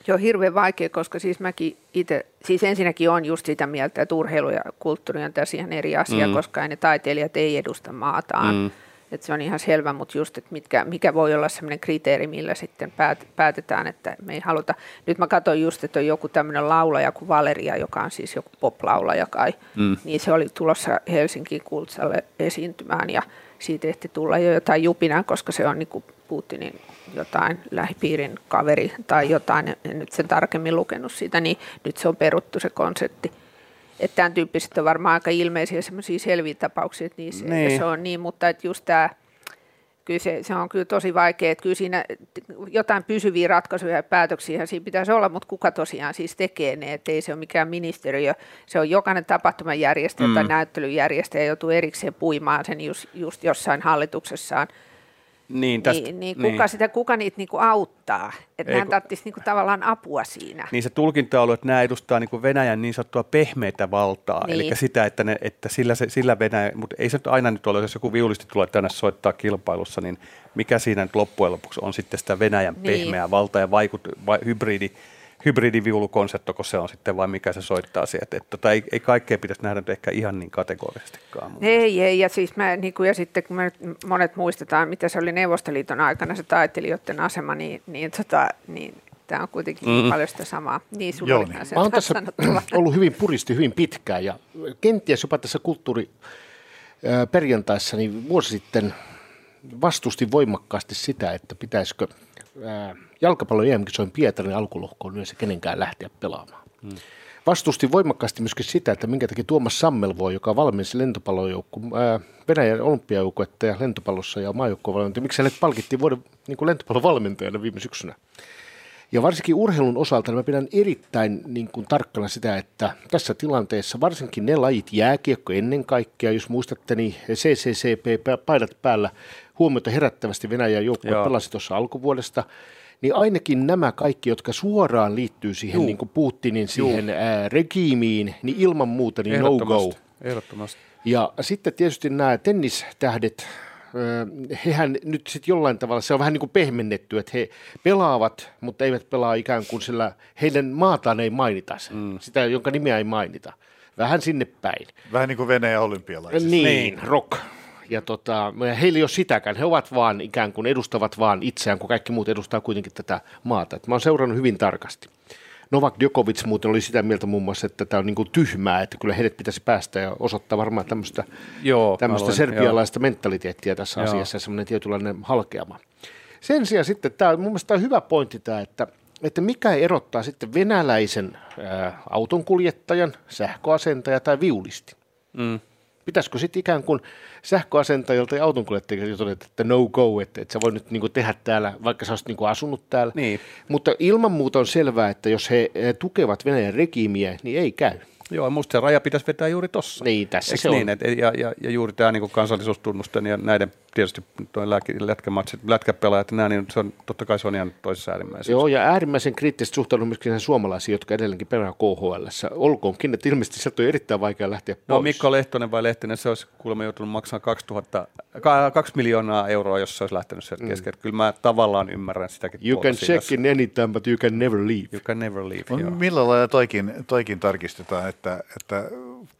[SPEAKER 4] Se on hirveän vaikea, koska siis mäkin itse, siis ensinnäkin on just sitä mieltä, että urheilu ja kulttuuri on tässä ihan eri asia, mm. koska ne taiteilijat ei edusta maataan. Mm että se on ihan selvä, mutta just, että mitkä, mikä voi olla sellainen kriteeri, millä sitten päät, päätetään, että me ei haluta. Nyt mä katsoin just, että on joku tämmöinen laulaja kuin Valeria, joka on siis joku pop-laulaja kai, mm. niin se oli tulossa Helsinkiin Kultsalle esiintymään ja siitä ehti tulla jo jotain jupinaa, koska se on niin kuin Putinin jotain lähipiirin kaveri tai jotain, en nyt sen tarkemmin lukenut siitä, niin nyt se on peruttu se konsepti. Että tämän tyyppiset on varmaan aika ilmeisiä semmoisia selviä tapauksia, että, niissä, niin. se on niin, mutta että just tämä, kyllä se, se on kyllä tosi vaikea, että kyllä siinä jotain pysyviä ratkaisuja ja päätöksiä siinä pitäisi olla, mutta kuka tosiaan siis tekee ne, että ei se ole mikään ministeriö, se on jokainen tapahtumajärjestäjä mm. tai näyttelyjärjestäjä joutuu erikseen puimaan sen just, just jossain hallituksessaan – niin, tästä, niin, niin, kuka, niin. Sitä, kuka niitä niinku auttaa? Että hän tarvitsisi niinku tavallaan apua siinä.
[SPEAKER 3] Niin se tulkinta on ollut, että nämä edustaa niinku Venäjän niin sanottua pehmeitä valtaa, niin. eli sitä, että, ne, että sillä, se, sillä Venäjä, mutta ei se nyt aina nyt ole, jos joku viulisti tulee tänne soittaa kilpailussa, niin mikä siinä nyt loppujen lopuksi on sitten sitä Venäjän niin. pehmeää valtaa ja vaikut, vai, hybridi, hybridiviulukonsertto, kun se on sitten vai mikä se soittaa sieltä. Että tota, ei, ei kaikkea pitäisi nähdä ehkä ihan niin kategorisestikaan.
[SPEAKER 4] Ei, ei, ja, siis mä, niin kuin, ja sitten kun me monet muistetaan, mitä se oli Neuvostoliiton aikana se taiteilijoiden asema, niin, niin, tota, niin tämä on kuitenkin mm. paljon sitä samaa. Niin,
[SPEAKER 5] Joo, niin. Mä oon tässä ollut hyvin puristi hyvin pitkään ja kenties jopa tässä kulttuuri perjantaissa niin vuosi sitten vastusti voimakkaasti sitä, että pitäisikö jalkapallon EM-kisoin Pietarin alkulohkoon yleensä kenenkään lähteä pelaamaan. Hmm. Vastusti voimakkaasti myöskin sitä, että minkä takia Tuomas Sammelvo, joka on valmis lentopallojoukku, ää, Venäjän olympiajoukkuetta ja lentopallossa ja maajoukkuevalmentaja, miksi hänet palkittiin vuoden niin kuin lentopallovalmentajana viime syksynä. Ja varsinkin urheilun osalta niin mä pidän erittäin niin kuin, tarkkana sitä, että tässä tilanteessa varsinkin ne lajit, jääkiekko ennen kaikkea, jos muistatte, niin CCCP-paidat päällä huomiota herättävästi Venäjän joukkue pelasi tuossa alkuvuodesta, niin ainakin nämä kaikki, jotka suoraan liittyy siihen niin kuin Putinin siihen ää, regiimiin, niin ilman muuta niin no go.
[SPEAKER 3] Ehdottomasti.
[SPEAKER 5] Ja sitten tietysti nämä tennistähdet, hehän nyt sitten jollain tavalla, se on vähän niin kuin pehmennetty, että he pelaavat, mutta eivät pelaa ikään kuin sillä, heidän maataan ei mainita, mm. sitä jonka nimeä ei mainita. Vähän sinne päin.
[SPEAKER 2] Vähän niin kuin Venäjän olympialaisissa.
[SPEAKER 5] Niin, niin, rock. Ja tota, heillä ei ole sitäkään, he ovat vaan ikään kuin edustavat vaan itseään, kun kaikki muut edustaa kuitenkin tätä maata. Et mä oon seurannut hyvin tarkasti. Novak Djokovic muuten oli sitä mieltä muun muassa, että tämä on niin tyhmää, että kyllä heidät pitäisi päästä ja osoittaa varmaan tämmöistä, joo, tämmöistä aloin, serbialaista joo. mentaliteettia tässä joo. asiassa ja semmoinen tietynlainen halkeama. Sen sijaan sitten, tämä on mun mielestä tämä on hyvä pointti tämä, että, että mikä erottaa sitten venäläisen ää, autonkuljettajan, sähköasentaja tai viulisti. Mm. Pitäisikö sitten ikään kuin sähköasentajilta ja autonkuljettajilta todeta, että no go, että, että sä voi nyt niin tehdä täällä, vaikka sä olisit niin asunut täällä. Niin. Mutta ilman muuta on selvää, että jos he tukevat Venäjän regiimiä, niin ei käy.
[SPEAKER 3] Joo, musta se raja pitäisi vetää juuri tuossa.
[SPEAKER 5] Niin, tässä Eikö se niin?
[SPEAKER 3] on. Et, ja, ja, ja, juuri tämä niin kansallisuustunnusten ja näiden tietysti tuo lätkämatsit, lätkäpelaajat ja nämä, niin se on, totta kai se on ihan toisessa äärimmäisessä.
[SPEAKER 5] Joo, ja äärimmäisen kriittisesti suhtaudun myöskin suomalaisiin, jotka edelleenkin pelaa KHL. Olkoonkin, että ilmeisesti sieltä on erittäin vaikea lähteä pois.
[SPEAKER 3] No Mikko Lehtonen vai Lehtinen, se olisi kuulemma joutunut maksamaan 2000, 2 miljoonaa euroa, jos se olisi lähtenyt sieltä mm. kesken. Kyllä mä tavallaan ymmärrän sitäkin.
[SPEAKER 5] You can check in anytime, but you can never leave.
[SPEAKER 3] You can never leave,
[SPEAKER 2] no, Millä lailla toikin, toikin tarkistetaan, että, että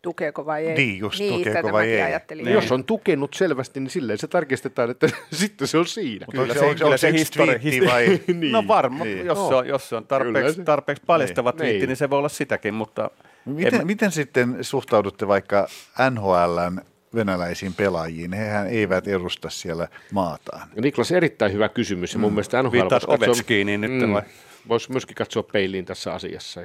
[SPEAKER 4] tukeeko vai ei.
[SPEAKER 2] Niin, just niin, tukeeko vai ei.
[SPEAKER 5] Niin. Jos on tukenut selvästi, niin silleen se tarkistetaan, että sitten se on siinä.
[SPEAKER 3] Kyllä, kyllä se, onko se, se histori, histori vai? niin, no varmaan, niin. jos, se on, jos se on tarpeeksi, se. tarpeeksi paljastava niin. twiitti, niin se voi olla sitäkin, mutta...
[SPEAKER 2] Miten, en... miten sitten suhtaudutte vaikka NHLn venäläisiin pelaajiin. Hehän eivät edusta siellä maataan.
[SPEAKER 5] Niklas, erittäin hyvä kysymys. Ja mun mm. mielestä NHL voisi
[SPEAKER 3] katsoa, nyt mm,
[SPEAKER 5] voisi myöskin katsoa peiliin tässä asiassa.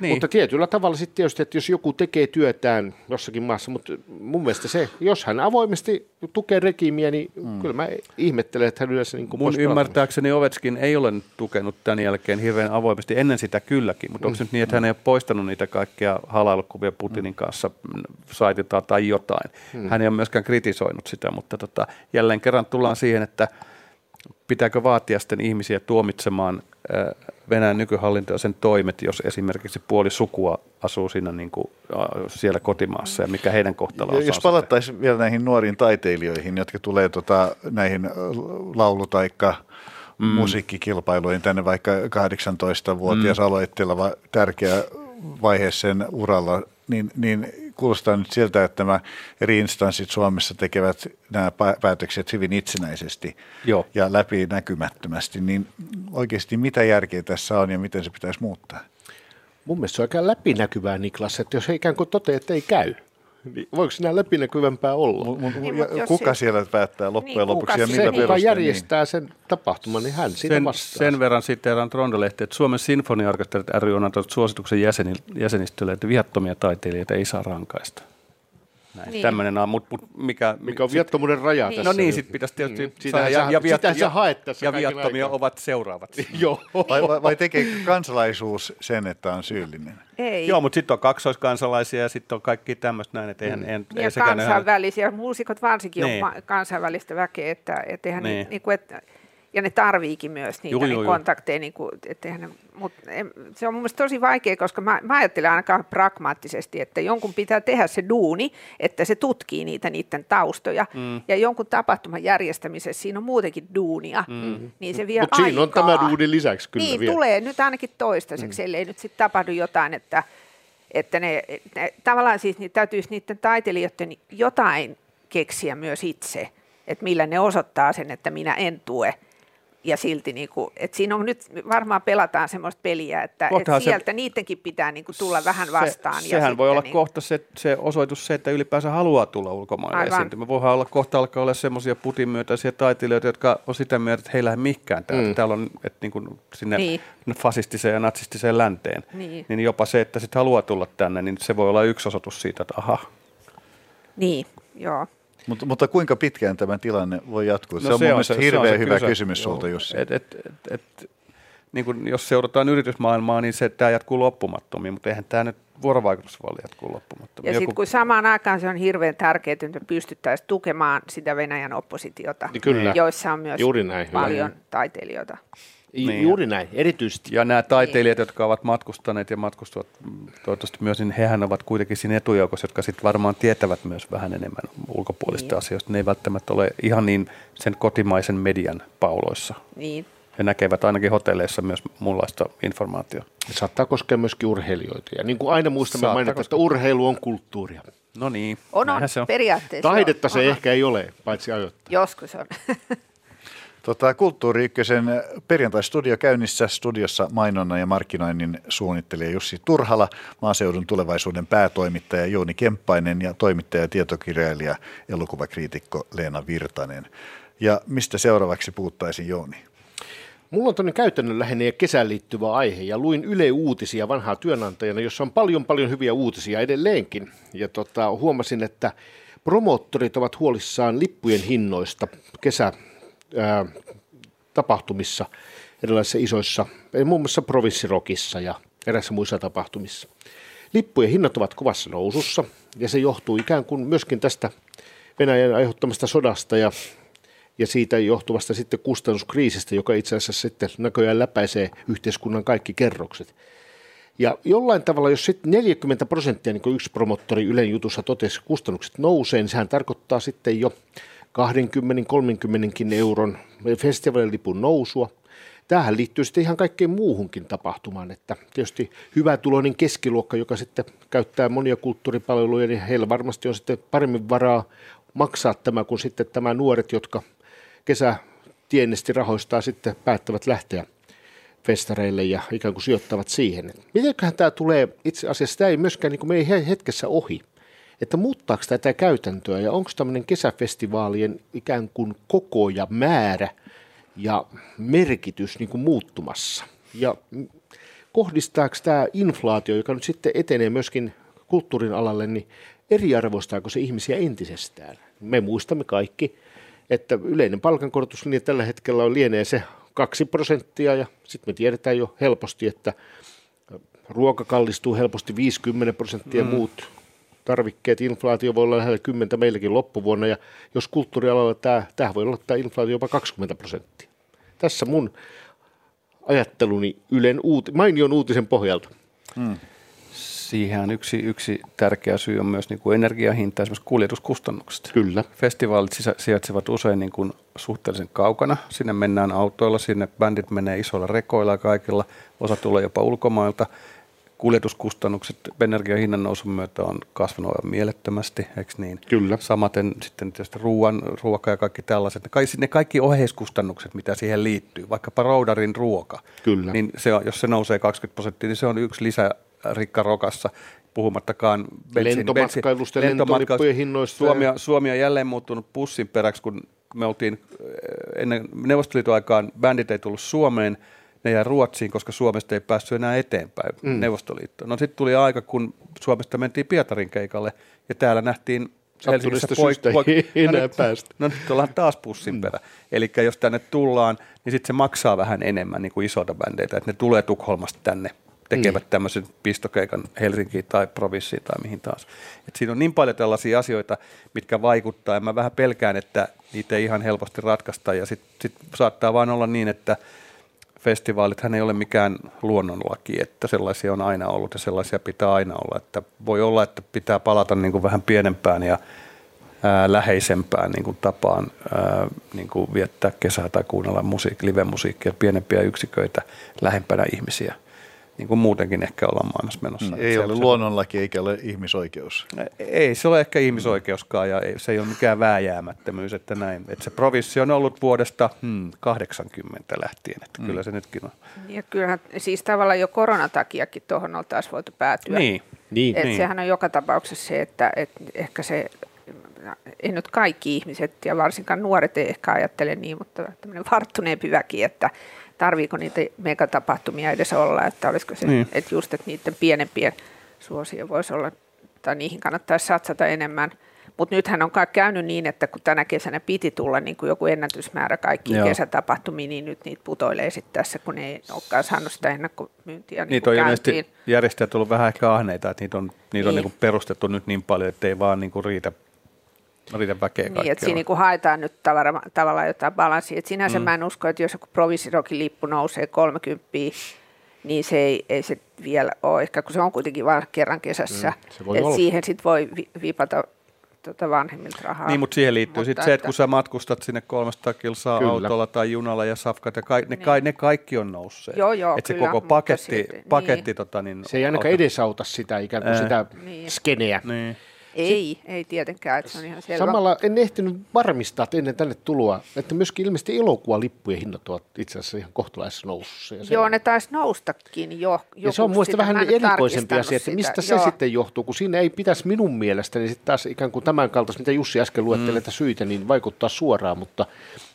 [SPEAKER 5] Niin. Mutta tietyllä tavalla sitten tietysti, että jos joku tekee työtään jossakin maassa, mutta mun mielestä se, jos hän avoimesti tukee regiimiä, niin mm. kyllä mä ihmettelen, että hän yleensä niin
[SPEAKER 3] Mun ymmärtääkseni Ovetskin ei ole tukenut tämän jälkeen hirveän avoimesti, ennen sitä kylläkin, mutta mm. onko se nyt niin, että hän ei ole poistanut niitä kaikkia halailukuvia Putinin mm. kanssa saitilta tai jotain. Mm. Hän ei ole myöskään kritisoinut sitä, mutta tota, jälleen kerran tullaan siihen, että pitääkö vaatia sitten ihmisiä tuomitsemaan Venäjän nykyhallinto ja sen toimet, jos esimerkiksi puoli sukua asuu siinä niin kuin, siellä kotimaassa ja mikä heidän kohtalonsa
[SPEAKER 2] Jos palattaisiin vielä näihin nuoriin taiteilijoihin, jotka tulee tota, näihin laulu- tai mm. musiikkikilpailuihin tänne vaikka 18-vuotias mm. aloitteleva tärkeä vaihe sen uralla, niin, niin kuulostaa nyt siltä, että nämä eri instanssit Suomessa tekevät nämä päätökset hyvin itsenäisesti
[SPEAKER 3] Joo.
[SPEAKER 2] ja läpinäkymättömästi, niin oikeasti mitä järkeä tässä on ja miten se pitäisi muuttaa?
[SPEAKER 5] Mun mielestä se on aika läpinäkyvää, Niklas, että jos ikään kuin toteaa, että ei käy, niin voiko sinä läpinäkyvämpää olla?
[SPEAKER 2] Mut, mut,
[SPEAKER 4] Niin,
[SPEAKER 2] ja kuka
[SPEAKER 4] se-
[SPEAKER 2] siellä päättää loppujen
[SPEAKER 4] Niin,
[SPEAKER 2] lopuksi
[SPEAKER 4] kuka
[SPEAKER 2] ja millä
[SPEAKER 5] Se,
[SPEAKER 4] niin.
[SPEAKER 5] kuka
[SPEAKER 2] perusteella?
[SPEAKER 5] järjestää sen tapahtuman, niin hän siitä
[SPEAKER 3] Sen,
[SPEAKER 5] vastaa.
[SPEAKER 3] sen verran siteeraan Trondelehti, että Suomen sinfoniaorkesterit ry on antanut suosituksen jäseni, jäsenistölle, että viattomia taiteilijoita ei saa rankaista. Näin,
[SPEAKER 4] Niin.
[SPEAKER 3] tämmöinen on, mutta mut mikä,
[SPEAKER 5] Mikä on viattomuuden raja
[SPEAKER 4] Niin.
[SPEAKER 5] tässä?
[SPEAKER 3] No niin, sitten pitäisi tietysti
[SPEAKER 5] Mm. Sitähän
[SPEAKER 3] saada,
[SPEAKER 5] sä- sitähän sä haet tässä
[SPEAKER 3] ja viattomia
[SPEAKER 5] aikaa.
[SPEAKER 3] ovat seuraavat.
[SPEAKER 5] Joo.
[SPEAKER 2] Vai, vai, vai tekeekö kansalaisuus sen, että on syyllinen?
[SPEAKER 4] Ei.
[SPEAKER 3] Joo, mutta sitten on kaksoiskansalaisia ja sitten on kaikki tämmöistä näin, että eihän,
[SPEAKER 5] Mm.
[SPEAKER 3] en,
[SPEAKER 4] ja
[SPEAKER 3] ei sekään ihan-
[SPEAKER 4] kansainvälisiä, muusikot varsinkin
[SPEAKER 3] Niin.
[SPEAKER 4] on kansainvälistä väkeä, että et eihän niin.
[SPEAKER 3] Niin.
[SPEAKER 4] Niin kuin, että, ja ne tarviikin myös niitä
[SPEAKER 3] Juu,
[SPEAKER 4] niin
[SPEAKER 3] juu.
[SPEAKER 4] kontakteja, niin kuin, ne, mutta se on mun mielestä tosi vaikea, koska mä, mä ajattelen ainakaan pragmaattisesti, että jonkun pitää tehdä se duuni, että se tutkii niitä niiden taustoja, mm. ja jonkun tapahtuman järjestämisessä siinä on muutenkin duunia, mm. niin se vie
[SPEAKER 5] Mutta siinä on tämä duunin lisäksi kyllä
[SPEAKER 4] Niin,
[SPEAKER 5] vielä.
[SPEAKER 4] tulee nyt ainakin toistaiseksi, mm. ellei nyt sitten tapahdu jotain, että, että ne, ne, tavallaan siis niin täytyisi niiden taiteilijoiden jotain keksiä myös itse, että millä ne osoittaa sen, että minä en tue. Ja silti, niin kuin, että siinä on nyt varmaan pelataan semmoista peliä, että, että
[SPEAKER 3] Kohtahan se-
[SPEAKER 4] sieltä niidenkin pitää niin kuin tulla vähän vastaan.
[SPEAKER 3] Se,
[SPEAKER 4] ja
[SPEAKER 3] sehän voi
[SPEAKER 4] sitten
[SPEAKER 3] olla
[SPEAKER 4] niin,
[SPEAKER 3] kohta se, se osoitus se, että ylipäänsä haluaa tulla ulkomaille
[SPEAKER 4] Aivan.
[SPEAKER 3] esiintymään. Me voidaan olla kohta alkaa olla semmoisia putinmyötäisiä taiteilijoita, jotka on sitä mieltä, että heillä ei mikään täällä. Mm. Täällä on että niin kuin sinne
[SPEAKER 4] Niin.
[SPEAKER 3] niin. fasistiseen ja natsistiseen länteen.
[SPEAKER 4] Niin.
[SPEAKER 3] niin jopa se, että sit haluaa tulla tänne, niin se voi olla yksi osoitus siitä, että aha.
[SPEAKER 4] Niin, joo.
[SPEAKER 2] Mutta, mutta kuinka pitkään tämä tilanne voi jatkua? se
[SPEAKER 3] No
[SPEAKER 2] on mun mielestä
[SPEAKER 3] se on
[SPEAKER 2] hirveän
[SPEAKER 3] se
[SPEAKER 2] hyvä
[SPEAKER 3] kysymys.
[SPEAKER 2] kysymys
[SPEAKER 3] Joo.
[SPEAKER 2] sulta, Jussi.
[SPEAKER 3] Et, et, et, et, niin kun jos seurataan yritysmaailmaa, niin se tämä jatkuu loppumattomiin, mutta eihän tämä nyt vuorovaikutus voi jatkuu loppumattomiin.
[SPEAKER 4] Ja sitten kun samaan aikaan se on hirveän tärkeää, että me pystyttäisiin tukemaan sitä Venäjän oppositiota,
[SPEAKER 5] Niin kyllä.
[SPEAKER 4] joissa on myös
[SPEAKER 5] Juuri näin, hyvä.
[SPEAKER 4] paljon taiteilijoita.
[SPEAKER 5] Niin. Juuri näin, erityisesti.
[SPEAKER 3] Ja nämä taiteilijat, jotka ovat matkustaneet ja matkustavat toivottavasti myös, niin hehän ovat kuitenkin siinä etujoukossa, jotka sitten varmaan tietävät myös vähän enemmän ulkopuolista
[SPEAKER 4] Niin.
[SPEAKER 3] asioista. Ne ei välttämättä ole ihan niin sen kotimaisen median pauloissa.
[SPEAKER 4] Niin,
[SPEAKER 3] He näkevät ainakin hotelleissa myös muunlaista informaatiota.
[SPEAKER 5] Saattaa koskea myöskin urheilijoita. Ja niin kuin aina muistamme mainita, että urheilu on kulttuuria.
[SPEAKER 3] No niin,
[SPEAKER 4] on, on
[SPEAKER 3] se on.
[SPEAKER 4] periaatteessa.
[SPEAKER 5] Taidetta
[SPEAKER 4] on.
[SPEAKER 5] se
[SPEAKER 4] Aha.
[SPEAKER 5] ehkä ei ole, paitsi ajoittaa.
[SPEAKER 4] Joskus on.
[SPEAKER 2] Tota, Kulttuuri Ykkösen perjantai-studio käynnissä. Studiossa mainonnan ja markkinoinnin suunnittelija Jussi Turhala, maaseudun tulevaisuuden päätoimittaja Jouni Kemppainen ja toimittaja ja tietokirjailija elokuvakriitikko Leena Virtanen. Ja mistä seuraavaksi puhuttaisiin Jouni?
[SPEAKER 5] Mulla on tuonne käytännönläheinen ja kesään liittyvä aihe ja luin Yle Uutisia vanhaa työnantajana, jossa on paljon paljon hyviä uutisia edelleenkin. Ja tota, huomasin, että promoottorit ovat huolissaan lippujen hinnoista kesä ää, tapahtumissa, erilaisissa isoissa, muun muassa provinssirokissa ja eräissä muissa tapahtumissa. Lippujen hinnat ovat kovassa nousussa ja se johtuu ikään kuin myöskin tästä Venäjän aiheuttamasta sodasta ja ja siitä johtuvasta sitten kustannuskriisistä, joka itse asiassa sitten näköjään läpäisee yhteiskunnan kaikki kerrokset. Ja jollain tavalla, jos sitten 40 prosenttia, niin kuin yksi promottori Ylen jutussa totesi, kustannukset nousee, niin sehän tarkoittaa sitten jo 20-30 euron festivaalilipun nousua. Tähän liittyy sitten ihan kaikkeen muuhunkin tapahtumaan, että tietysti hyvä tuloinen keskiluokka, joka sitten käyttää monia kulttuuripalveluja, niin heillä varmasti on sitten paremmin varaa maksaa tämä kuin sitten tämä nuoret, jotka kesä tiennesti rahoistaa sitten päättävät lähteä festareille ja ikään kuin sijoittavat siihen. Mitenköhän tämä tulee, itse asiassa tämä ei myöskään niin kuin me ei hetkessä ohi, että muuttaako tätä käytäntöä ja onko tämmöinen kesäfestivaalien ikään kuin koko ja määrä ja merkitys niin kuin muuttumassa. Ja kohdistaako tämä inflaatio, joka nyt sitten etenee myöskin kulttuurin alalle, niin eriarvoistaako se ihmisiä entisestään? Me muistamme kaikki, että yleinen palkankorotuslinja tällä hetkellä on lienee se 2 prosenttia ja sitten me tiedetään jo helposti, että ruoka kallistuu helposti 50 prosenttia mm. muut tarvikkeet, inflaatio voi olla lähellä 10 meilläkin loppuvuonna ja jos kulttuurialalla tämä, tämä voi olla tämä inflaatio jopa 20 prosenttia. Tässä mun ajatteluni Ylen uuti, mainion uutisen pohjalta.
[SPEAKER 3] Mm. Siihen yksi, yksi tärkeä syy on myös niin kuin energiahinta, esimerkiksi kuljetuskustannukset.
[SPEAKER 5] Kyllä.
[SPEAKER 3] Festivaalit sijaitsevat usein niin kuin suhteellisen kaukana. Sinne mennään autoilla, sinne bändit menee isoilla rekoilla kaikilla. Osa tulee jopa ulkomailta. Kuljetuskustannukset energian hinnan nousun myötä on kasvanut aivan mielettömästi, eikö niin?
[SPEAKER 5] Kyllä.
[SPEAKER 3] Samaten sitten tietysti ruoan, ruoka ja kaikki tällaiset. Ne kaikki, ne kaikki oheiskustannukset, mitä siihen liittyy, vaikkapa roudarin ruoka,
[SPEAKER 5] Kyllä.
[SPEAKER 3] niin se on, jos se nousee 20 prosenttia, niin se on yksi lisärikka rokassa puhumattakaan
[SPEAKER 5] Lentomatkailusta ja lentolippujen hinnoista.
[SPEAKER 3] Suomi, Suomi on jälleen muuttunut pussin peräksi, kun me oltiin eh, ennen Neuvostoliiton aikaan, bändit ei tullut Suomeen, ne jäi Ruotsiin, koska Suomesta ei päässyt enää eteenpäin mm. Neuvostoliittoon. No sitten tuli aika, kun Suomesta mentiin Pietarin keikalle ja täällä nähtiin
[SPEAKER 5] Helsingissä poik- poik- no enää
[SPEAKER 3] nyt,
[SPEAKER 5] päästä.
[SPEAKER 3] No nyt ollaan taas pussin perä. Mm. Eli jos tänne tullaan, niin sitten se maksaa vähän enemmän niin kuin isoita bändeitä, että ne tulee Tukholmasta tänne tekevät mm. tämmöisen pistokeikan Helsinkiin tai provinssiin tai mihin taas. Et siinä on niin paljon tällaisia asioita, mitkä vaikuttaa, ja mä vähän pelkään, että niitä ei ihan helposti ratkaista, ja sitten sit saattaa vain olla niin, että festivaalithan ei ole mikään luonnonlaki, että sellaisia on aina ollut ja sellaisia pitää aina olla. Että voi olla, että pitää palata niin kuin vähän pienempään ja ää, läheisempään niin kuin tapaan ää, niin kuin viettää kesää tai kuunnella musiik- live-musiikkia, pienempiä yksiköitä lähempänä ihmisiä niin kuin muutenkin ehkä ollaan maailmassa menossa.
[SPEAKER 2] Mm, ei ole luonnonlaki eikä ole ihmisoikeus.
[SPEAKER 3] Ei se ole ehkä ihmisoikeuskaan ja ei, se ei ole mikään vääjäämättömyys, että näin. Että se provinssi on ollut vuodesta hmm, 80 lähtien, että mm. kyllä se nytkin on.
[SPEAKER 4] Ja kyllähän siis tavallaan jo koronatakiakin tuohon oltaisiin voitu päätyä.
[SPEAKER 3] Niin.
[SPEAKER 5] Niin.
[SPEAKER 4] Et
[SPEAKER 3] niin.
[SPEAKER 4] Sehän on joka tapauksessa se, että et ehkä se, ei nyt kaikki ihmiset ja varsinkaan nuoret ei ehkä ajattele niin, mutta tämmöinen varttuneempi väki, että tarviiko niitä megatapahtumia edes olla, että olisiko se, niin. että just, että niiden pienempien suosio voisi olla, tai niihin kannattaisi satsata enemmän. Mutta nythän on käynyt niin, että kun tänä kesänä piti tulla niin kuin joku ennätysmäärä kaikkiin
[SPEAKER 3] Joo.
[SPEAKER 4] kesätapahtumiin, niin nyt niitä putoilee sitten tässä, kun ei olekaan saanut sitä ennakkomyyntiä niin
[SPEAKER 3] Niitä on ilmeisesti järjestäjät ollut vähän ehkä ahneita, että niitä on, niitä on
[SPEAKER 4] Niin.
[SPEAKER 3] niin kuin perustettu nyt niin paljon, että ei vaan niin kuin riitä, riitä väkeä
[SPEAKER 4] Niin, että siinä niin haetaan nyt tavara, tavallaan jotain balanssia. Et sinänsä mm. mä en usko, että jos joku provinssirokin lippu nousee 30, niin se ei, ei se vielä ole, ehkä kun se on kuitenkin vain kerran kesässä.
[SPEAKER 5] Mm, se voi
[SPEAKER 4] et
[SPEAKER 5] olla.
[SPEAKER 4] siihen sitten voi vi- vipata tota vanhemmilta rahaa.
[SPEAKER 3] Niin, mutta siihen liittyy
[SPEAKER 4] Mutta
[SPEAKER 3] sitten se, että
[SPEAKER 4] että-
[SPEAKER 3] kun sä matkustat sinne 300 kilsaa
[SPEAKER 5] Kyllä.
[SPEAKER 3] autolla tai junalla ja safkat, ja ka- ne,
[SPEAKER 4] Niin.
[SPEAKER 3] ka- ne kaikki on nousseet.
[SPEAKER 4] Joo, joo,
[SPEAKER 3] että se koko paketti,
[SPEAKER 4] silti,
[SPEAKER 3] paketti
[SPEAKER 4] niin.
[SPEAKER 3] tota, niin,
[SPEAKER 5] Se ei ainakaan
[SPEAKER 3] alkaa-
[SPEAKER 5] edesauta sitä ikään kuin
[SPEAKER 3] Ää.
[SPEAKER 5] sitä
[SPEAKER 4] Niin.
[SPEAKER 5] skeneä.
[SPEAKER 3] Niin.
[SPEAKER 4] Ei, ei tietenkään, että se on ihan selvä.
[SPEAKER 5] Samalla en ehtinyt varmistaa että ennen tänne tuloa, että myöskin ilmeisesti elokuvalippujen hinnat ovat itse asiassa ihan kohtalaisessa nousussa. Ja se,
[SPEAKER 4] Joo, ne taisi noustakin jo.
[SPEAKER 5] ja
[SPEAKER 4] Joku
[SPEAKER 5] se on muista vähän erikoisempi asia, että mistä
[SPEAKER 4] sitä.
[SPEAKER 5] se sitten johtuu, kun siinä ei pitäisi minun mielestäni sitten taas ikään kuin tämän kaltaista, mitä Jussi äsken luetteli, että syitä, niin vaikuttaa suoraan, mutta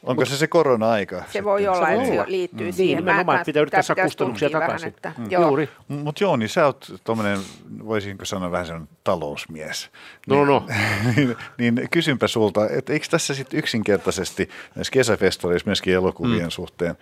[SPEAKER 2] Onko se se korona-aika?
[SPEAKER 4] Se voi olla,
[SPEAKER 5] voi
[SPEAKER 4] että
[SPEAKER 5] olla.
[SPEAKER 4] se liittyy
[SPEAKER 5] Mm.
[SPEAKER 4] siihen.
[SPEAKER 5] Niin, nimenomaan,
[SPEAKER 4] Mä-
[SPEAKER 5] että pitää yrittää
[SPEAKER 4] tää
[SPEAKER 5] saada kustannuksia takaisin. Mm.
[SPEAKER 4] joo.
[SPEAKER 5] Juuri.
[SPEAKER 2] Mutta Jouni, sä oot tuommoinen, voisinko sanoa vähän sellainen talousmies.
[SPEAKER 5] No, no.
[SPEAKER 2] niin, niin kysynpä sulta, että eikö tässä sitten yksinkertaisesti näissä kesäfestareissa myöskin elokuvien mm. suhteen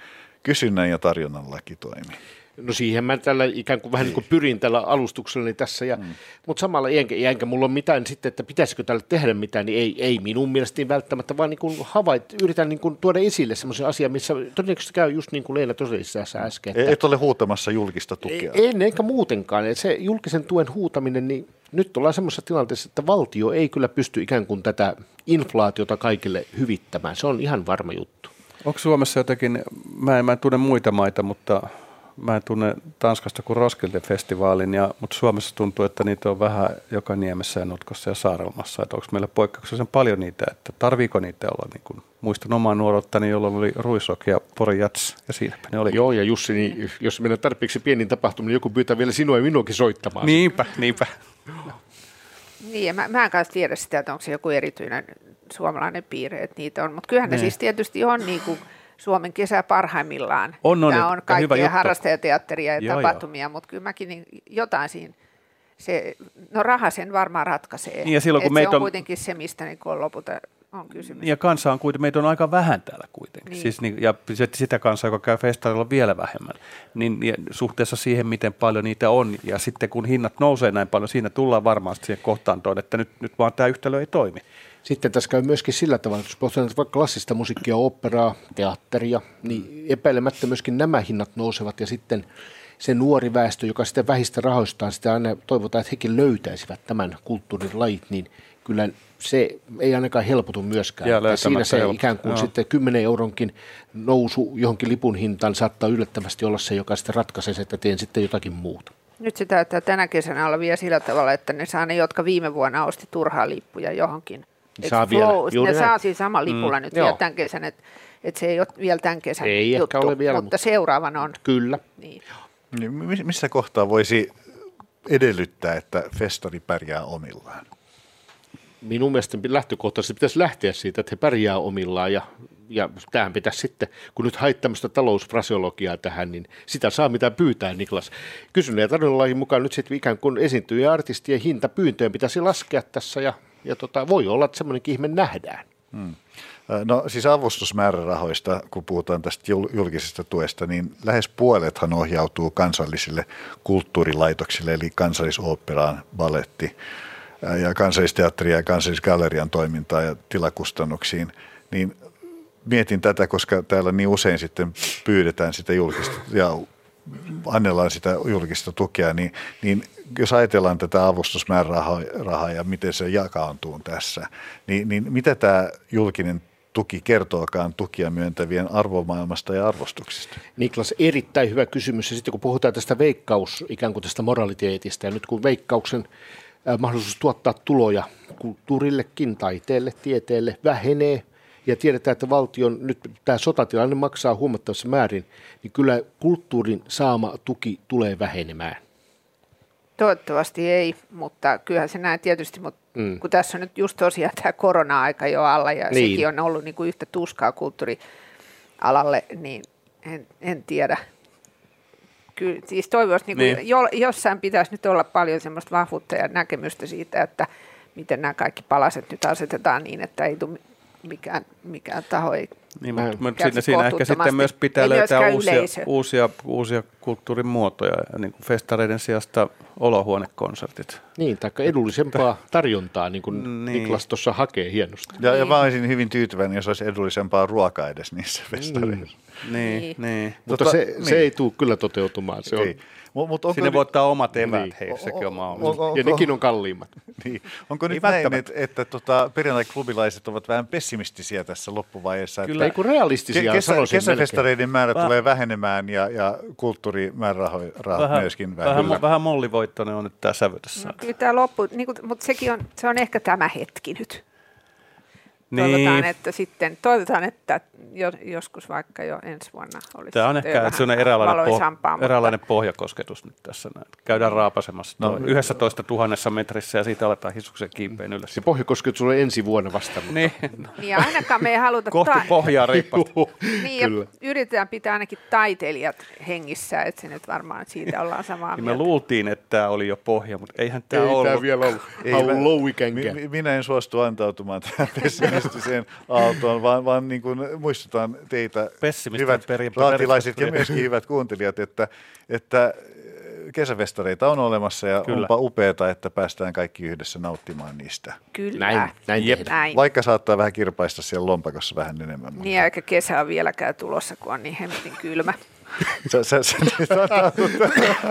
[SPEAKER 2] kysynnän ja tarjonnan laki toimi?
[SPEAKER 5] No siihen mä tällä ikään kuin vähän niin kuin pyrin tällä alustuksellani tässä, ja, mm. mutta samalla enkä, enkä mulla ole mitään sitten, että pitäisikö tälle tehdä mitään, niin ei, ei minun mielestäni välttämättä, vaan niin kuin havait, yritän niin kuin tuoda esille semmoisen asian, missä todennäköisesti käy just niin kuin Leena tosiaan tässä äsken. Että
[SPEAKER 2] Et ole huutamassa julkista tukea.
[SPEAKER 5] en, enkä muutenkaan, että se julkisen tuen huutaminen, niin nyt ollaan semmoisessa tilanteessa, että valtio ei kyllä pysty ikään kuin tätä inflaatiota kaikille hyvittämään, se on ihan varma juttu.
[SPEAKER 3] Onko Suomessa jotenkin, mä en, mä en tunne muita maita, mutta mä en tunne Tanskasta kuin Roskilde-festivaalin, ja, mutta Suomessa tuntuu, että niitä on vähän joka niemessä ja notkossa ja saarelmassa. Että onko meillä poikkeuksellisen paljon niitä, että tarviiko niitä olla, niin kuin, muistan omaa nuoruuttani, jolloin oli Ruisrock ja Pori Jats, ja siinäpä ne oli.
[SPEAKER 5] Joo, ja Jussi, niin jos mennään tarpeeksi pieniin tapahtumiin, niin joku pyytää vielä sinua ja minuakin soittamaan.
[SPEAKER 3] Niinpä, niinpä.
[SPEAKER 4] Niin, ja mä, mä en kanssa tiedä sitä, että onko se joku erityinen suomalainen piirre, että niitä on. Mutta kyllähän ne
[SPEAKER 3] Niin.
[SPEAKER 4] siis tietysti on niin kuin Suomen kesä parhaimmillaan.
[SPEAKER 3] On, on,
[SPEAKER 4] Tämä on
[SPEAKER 3] hyvä juttu.
[SPEAKER 4] harrastajateatteria ja
[SPEAKER 3] Joo,
[SPEAKER 4] tapahtumia, mutta kyllä mäkin niin jotain siinä, se, no raha sen varmaan ratkaisee.
[SPEAKER 3] Niin, ja silloin, kun
[SPEAKER 4] Et
[SPEAKER 3] meitä
[SPEAKER 4] se on
[SPEAKER 3] on-
[SPEAKER 4] kuitenkin se, mistä niin on lopulta on kysymys.
[SPEAKER 3] Ja kansa on kuitenkin, meitä on aika vähän täällä kuitenkin.
[SPEAKER 4] Niin.
[SPEAKER 3] Siis, niin, ja sit- sitä kansaa, joka käy festareilla on vielä vähemmän. Niin ja suhteessa siihen, miten paljon niitä on. Ja sitten kun hinnat nousee näin paljon, siinä tullaan varmaan siihen kohtaantoon, että nyt, nyt vaan tämä yhtälö ei toimi.
[SPEAKER 5] Sitten tässä käy myöskin sillä tavalla, että jos pohditaan vaikka klassista musiikkia, operaa, teatteria, niin epäilemättä myöskin nämä hinnat nousevat ja sitten se nuori väestö, joka sitten vähistä rahoistaan, sitä aina toivotaan, että hekin löytäisivät tämän kulttuurin lajit, niin kyllä se ei ainakaan helpotu myöskään. Että Siinä se
[SPEAKER 3] helpot-
[SPEAKER 5] ikään kuin
[SPEAKER 3] joo.
[SPEAKER 5] sitten 10 euronkin nousu johonkin lipun hintaan saattaa yllättävästi olla se, joka sitten ratkaisee, se, että teen sitten jotakin muuta.
[SPEAKER 4] Nyt se täyttää tänä kesänä olla vielä sillä tavalla, että ne saa ne, jotka viime vuonna osti turhaa lippuja johonkin. Et
[SPEAKER 5] Saa vielä, juuri
[SPEAKER 4] ne
[SPEAKER 5] näin.
[SPEAKER 4] saa siis sama lipulla mm, nyt
[SPEAKER 5] joo.
[SPEAKER 4] vielä tämän kesän, että et se ei ole vielä tämän kesän
[SPEAKER 5] Ei ehkä
[SPEAKER 4] juttu,
[SPEAKER 5] ole vielä,
[SPEAKER 4] mutta,
[SPEAKER 5] mutta-
[SPEAKER 4] seuraavan on.
[SPEAKER 5] Kyllä.
[SPEAKER 4] Niin.
[SPEAKER 2] Niin mi- Missä kohtaa voisi edellyttää, että festari pärjää omillaan?
[SPEAKER 5] minun mielestä lähtökohtaisesti pitäisi lähteä siitä, että he pärjää omillaan ja, ja tähän pitäisi sitten, kun nyt hait tämmöistä talousfraseologiaa tähän, niin sitä saa mitä pyytää Niklas. Kysynnän ja tarjonnanlain mukaan nyt sitten ikään kuin esiintyjä ja artistien hinta pyyntöön pitäisi laskea tässä ja, ja tota, voi olla, että semmoinenkin ihme nähdään.
[SPEAKER 2] No siis avustusmäärärahoista, kun puhutaan tästä jul- julkisesta tuesta, niin lähes puolethan ohjautuu kansallisille kulttuurilaitoksille, eli kansallisoopperaan, balletti ää, ja kansallisteatteria ja kansallisgallerian toimintaan ja tilakustannuksiin. Niin mietin tätä, koska täällä niin usein sitten pyydetään sitä julkista ja annellaan sitä julkista tukea, niin, niin jos ajatellaan tätä avustusmäärärahaa rahaa ja miten se jakaantuu tässä, niin, niin mitä tämä julkinen tuki kertookaan tukia myöntävien arvomaailmasta ja arvostuksista?
[SPEAKER 5] Niklas, erittäin hyvä kysymys. Ja sitten kun puhutaan tästä veikkaus, ikään kuin tästä moraliteetista, ja nyt kun veikkauksen äh, mahdollisuus tuottaa tuloja kulttuurillekin, taiteelle, tieteelle vähenee, ja tiedetään, että valtion nyt tämä sotatilanne maksaa huomattavassa määrin, niin kyllä kulttuurin saama tuki tulee vähenemään.
[SPEAKER 4] Toivottavasti ei, mutta kyllähän se näin tietysti, mutta mm. kun tässä on nyt just tosiaan tämä korona-aika jo alla ja
[SPEAKER 5] Niin.
[SPEAKER 4] sekin on ollut niin kuin yhtä tuskaa kulttuurialalle, niin en, en tiedä. Kyllä, siis toivoisi, niin kuin
[SPEAKER 3] Niin.
[SPEAKER 4] niin. Jo, jossain pitäisi nyt olla paljon semmoista vahvuutta ja näkemystä siitä, että miten nämä kaikki palaset nyt asetetaan niin, että ei tule mikään, mikään taho ei
[SPEAKER 3] Niin, mutta, mutta siinä, siinä ehkä sitten myös pitää
[SPEAKER 4] Ei
[SPEAKER 3] löytää uusia,
[SPEAKER 4] yleisö.
[SPEAKER 3] uusia, uusia kulttuurin muotoja, niin kuin festareiden sijasta olohuonekonsertit.
[SPEAKER 5] Niin, taikka edullisempaa tarjontaa, niin kuin
[SPEAKER 3] Niin.
[SPEAKER 5] Niklas tuossa hakee hienosti.
[SPEAKER 2] Ja, ja
[SPEAKER 4] Niin.
[SPEAKER 2] mä olisin hyvin tyytyväinen, jos olisi edullisempaa ruokaa edes niissä festareissa.
[SPEAKER 3] Niin, niin.
[SPEAKER 4] Niin.
[SPEAKER 3] niin.
[SPEAKER 5] Mutta
[SPEAKER 2] Tota,
[SPEAKER 5] se,
[SPEAKER 2] niin.
[SPEAKER 5] se ei tule kyllä toteutumaan. Se on,
[SPEAKER 2] Ei. Mut, mut onko,
[SPEAKER 3] Sinne voi ottaa omat eväät,
[SPEAKER 5] Niin.
[SPEAKER 3] hei, sekin on
[SPEAKER 2] on-
[SPEAKER 3] mahdollista.
[SPEAKER 2] on-
[SPEAKER 5] ja nekin on kalliimmat.
[SPEAKER 2] niin. onko
[SPEAKER 3] Ei
[SPEAKER 2] nyt näin, että, että tota, perjantai-klubilaiset ovat vähän pessimistisiä tässä loppuvaiheessa?
[SPEAKER 3] Kyllä.
[SPEAKER 5] Ei kun realistisia,
[SPEAKER 2] Ke- kesä,
[SPEAKER 5] sanoisin
[SPEAKER 2] kesäfestareiden määrä
[SPEAKER 3] Väh-
[SPEAKER 2] tulee vähenemään ja, ja kulttuurimäärärahat
[SPEAKER 3] Vähän,
[SPEAKER 2] myöskin
[SPEAKER 3] vähän,
[SPEAKER 2] vähenevät.
[SPEAKER 3] vähän mollivoittoinen on nyt tämä sävytessä.
[SPEAKER 4] No, kyllä tämä loppu, niin kuin, mutta sekin on, se on ehkä tämä hetki nyt.
[SPEAKER 3] Niin.
[SPEAKER 4] Toivotaan, että sitten, toivotaan, että jo, joskus vaikka jo ensi vuonna olisi
[SPEAKER 3] Tämä on ehkä
[SPEAKER 4] jo
[SPEAKER 3] että se on
[SPEAKER 4] vähän
[SPEAKER 3] eräänlainen, poh-
[SPEAKER 4] mutta-
[SPEAKER 3] eräänlainen pohjakosketus nyt tässä näin. Käydään raapasemassa
[SPEAKER 2] No,
[SPEAKER 3] no, 11 000 metrissä ja siitä aletaan hisuksen kiipeen ylös.
[SPEAKER 5] Se pohjakosketus on ensi vuonna vasta. mutta-
[SPEAKER 3] Niin,
[SPEAKER 4] Niin ja ainakaan me ei haluta...
[SPEAKER 3] kohti
[SPEAKER 4] ta-
[SPEAKER 3] pohjaa reippaasti.
[SPEAKER 4] Niin,
[SPEAKER 5] kyllä.
[SPEAKER 4] yritetään pitää ainakin taiteilijat hengissä, että se nyt varmaan siitä ollaan samaa
[SPEAKER 3] Niin me
[SPEAKER 4] mieltä.
[SPEAKER 3] luultiin, että tämä oli jo pohja, mutta eihän tämä
[SPEAKER 5] Ei
[SPEAKER 3] ollut.
[SPEAKER 5] tämä vielä ollut.
[SPEAKER 2] Ei minä en suostu antautumaan tähän pessimistiseen aaltoon, vaan, vaan niin kuin muistutan teitä, hyvät raatilaiset ja myöskin hyvät kuuntelijat, että, että kesäfestareita on olemassa ja
[SPEAKER 3] Kyllä.
[SPEAKER 2] onpa upeata, että päästään kaikki yhdessä nauttimaan niistä.
[SPEAKER 4] Kyllä.
[SPEAKER 5] Näin, näin
[SPEAKER 3] Jep.
[SPEAKER 4] Näin.
[SPEAKER 2] Vaikka saattaa vähän kirpaista siellä lompakossa vähän enemmän. mutta-
[SPEAKER 4] Niin, eikä kesä on vieläkään tulossa, kun on niin hemmetin kylmä.
[SPEAKER 2] Nyt antaudut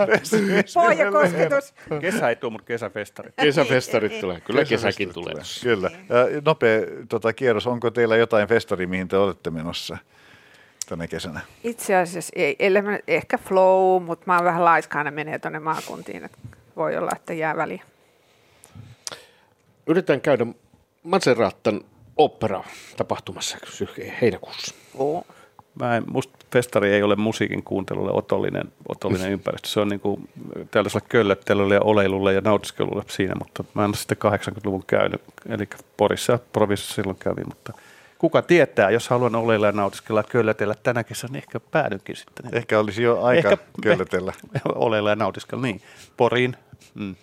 [SPEAKER 2] pessimismille.
[SPEAKER 4] Pohjakosketus.
[SPEAKER 3] Kesä ei tule, mutta kesäfestarit.
[SPEAKER 5] Kesäfestarit tulee. Kyllä kesäkin tulee.
[SPEAKER 2] Kyllä. Ja nopea tota, kierros. Onko teillä jotain festari, mihin te olette menossa tänä kesänä?
[SPEAKER 4] Itse asiassa ei, ellei mä, ehkä flow, mutta mä oon vähän laiskaana menee tuonne maakuntiin, että voi olla, että jää väliin.
[SPEAKER 5] Yritetään käydä Maserattan opera-tapahtumassa heinäkuussa.
[SPEAKER 4] Oo.
[SPEAKER 3] Mä en, musta festari ei ole musiikin kuuntelulle otollinen, otollinen ympäristö. Se on niin kuin tällaisella köllöttelyllä ja oleilulla ja nautiskelulla siinä, mutta mä en ole sitten 80-luvun käynyt. Eli Porissa ja Provisissa silloin kävin, mutta kuka tietää, jos haluan oleilla ja nautiskella ja köllötellä tänä kesänä, niin ehkä päädynkin sitten.
[SPEAKER 2] Ehkä olisi jo aika
[SPEAKER 3] Ehkä-
[SPEAKER 2] köllötellä.
[SPEAKER 3] oleilla ja nautiskella, niin. Poriin. Mm.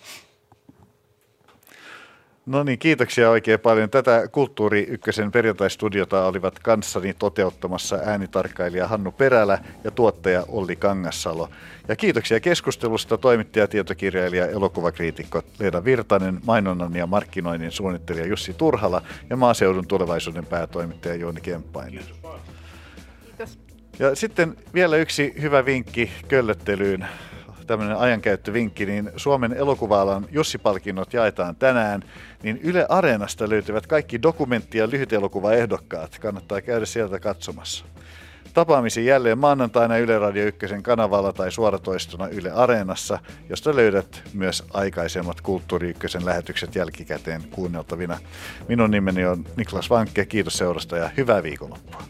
[SPEAKER 2] No niin, kiitoksia oikein paljon. Tätä Kulttuuri Ykkösen perjantaistudiota olivat kanssani toteuttamassa äänitarkkailija Hannu Perälä ja tuottaja Olli Kangassalo. Ja kiitoksia keskustelusta toimittaja, tietokirjailija, elokuvakriitikko Leena Virtanen, mainonnan ja markkinoinnin suunnittelija Jussi Turhala ja maaseudun tulevaisuuden päätoimittaja Jouni Kemppainen.
[SPEAKER 4] Kiitos.
[SPEAKER 2] Ja sitten vielä yksi hyvä vinkki köllöttelyyn, tämmöinen ajankäyttövinkki, niin Suomen elokuva-alan Jussi-palkinnot jaetaan tänään, niin Yle Areenasta löytyvät kaikki dokumentti- ja lyhytelokuvaehdokkaat. Kannattaa käydä sieltä katsomassa. Tapaamisiin jälleen maanantaina Yle Radio 1 kanavalla tai suoratoistona Yle Areenassa, josta löydät myös aikaisemmat Kulttuuri 1 lähetykset jälkikäteen kuunneltavina. Minun nimeni on Niklas Vankke, kiitos seurasta ja hyvää viikonloppua.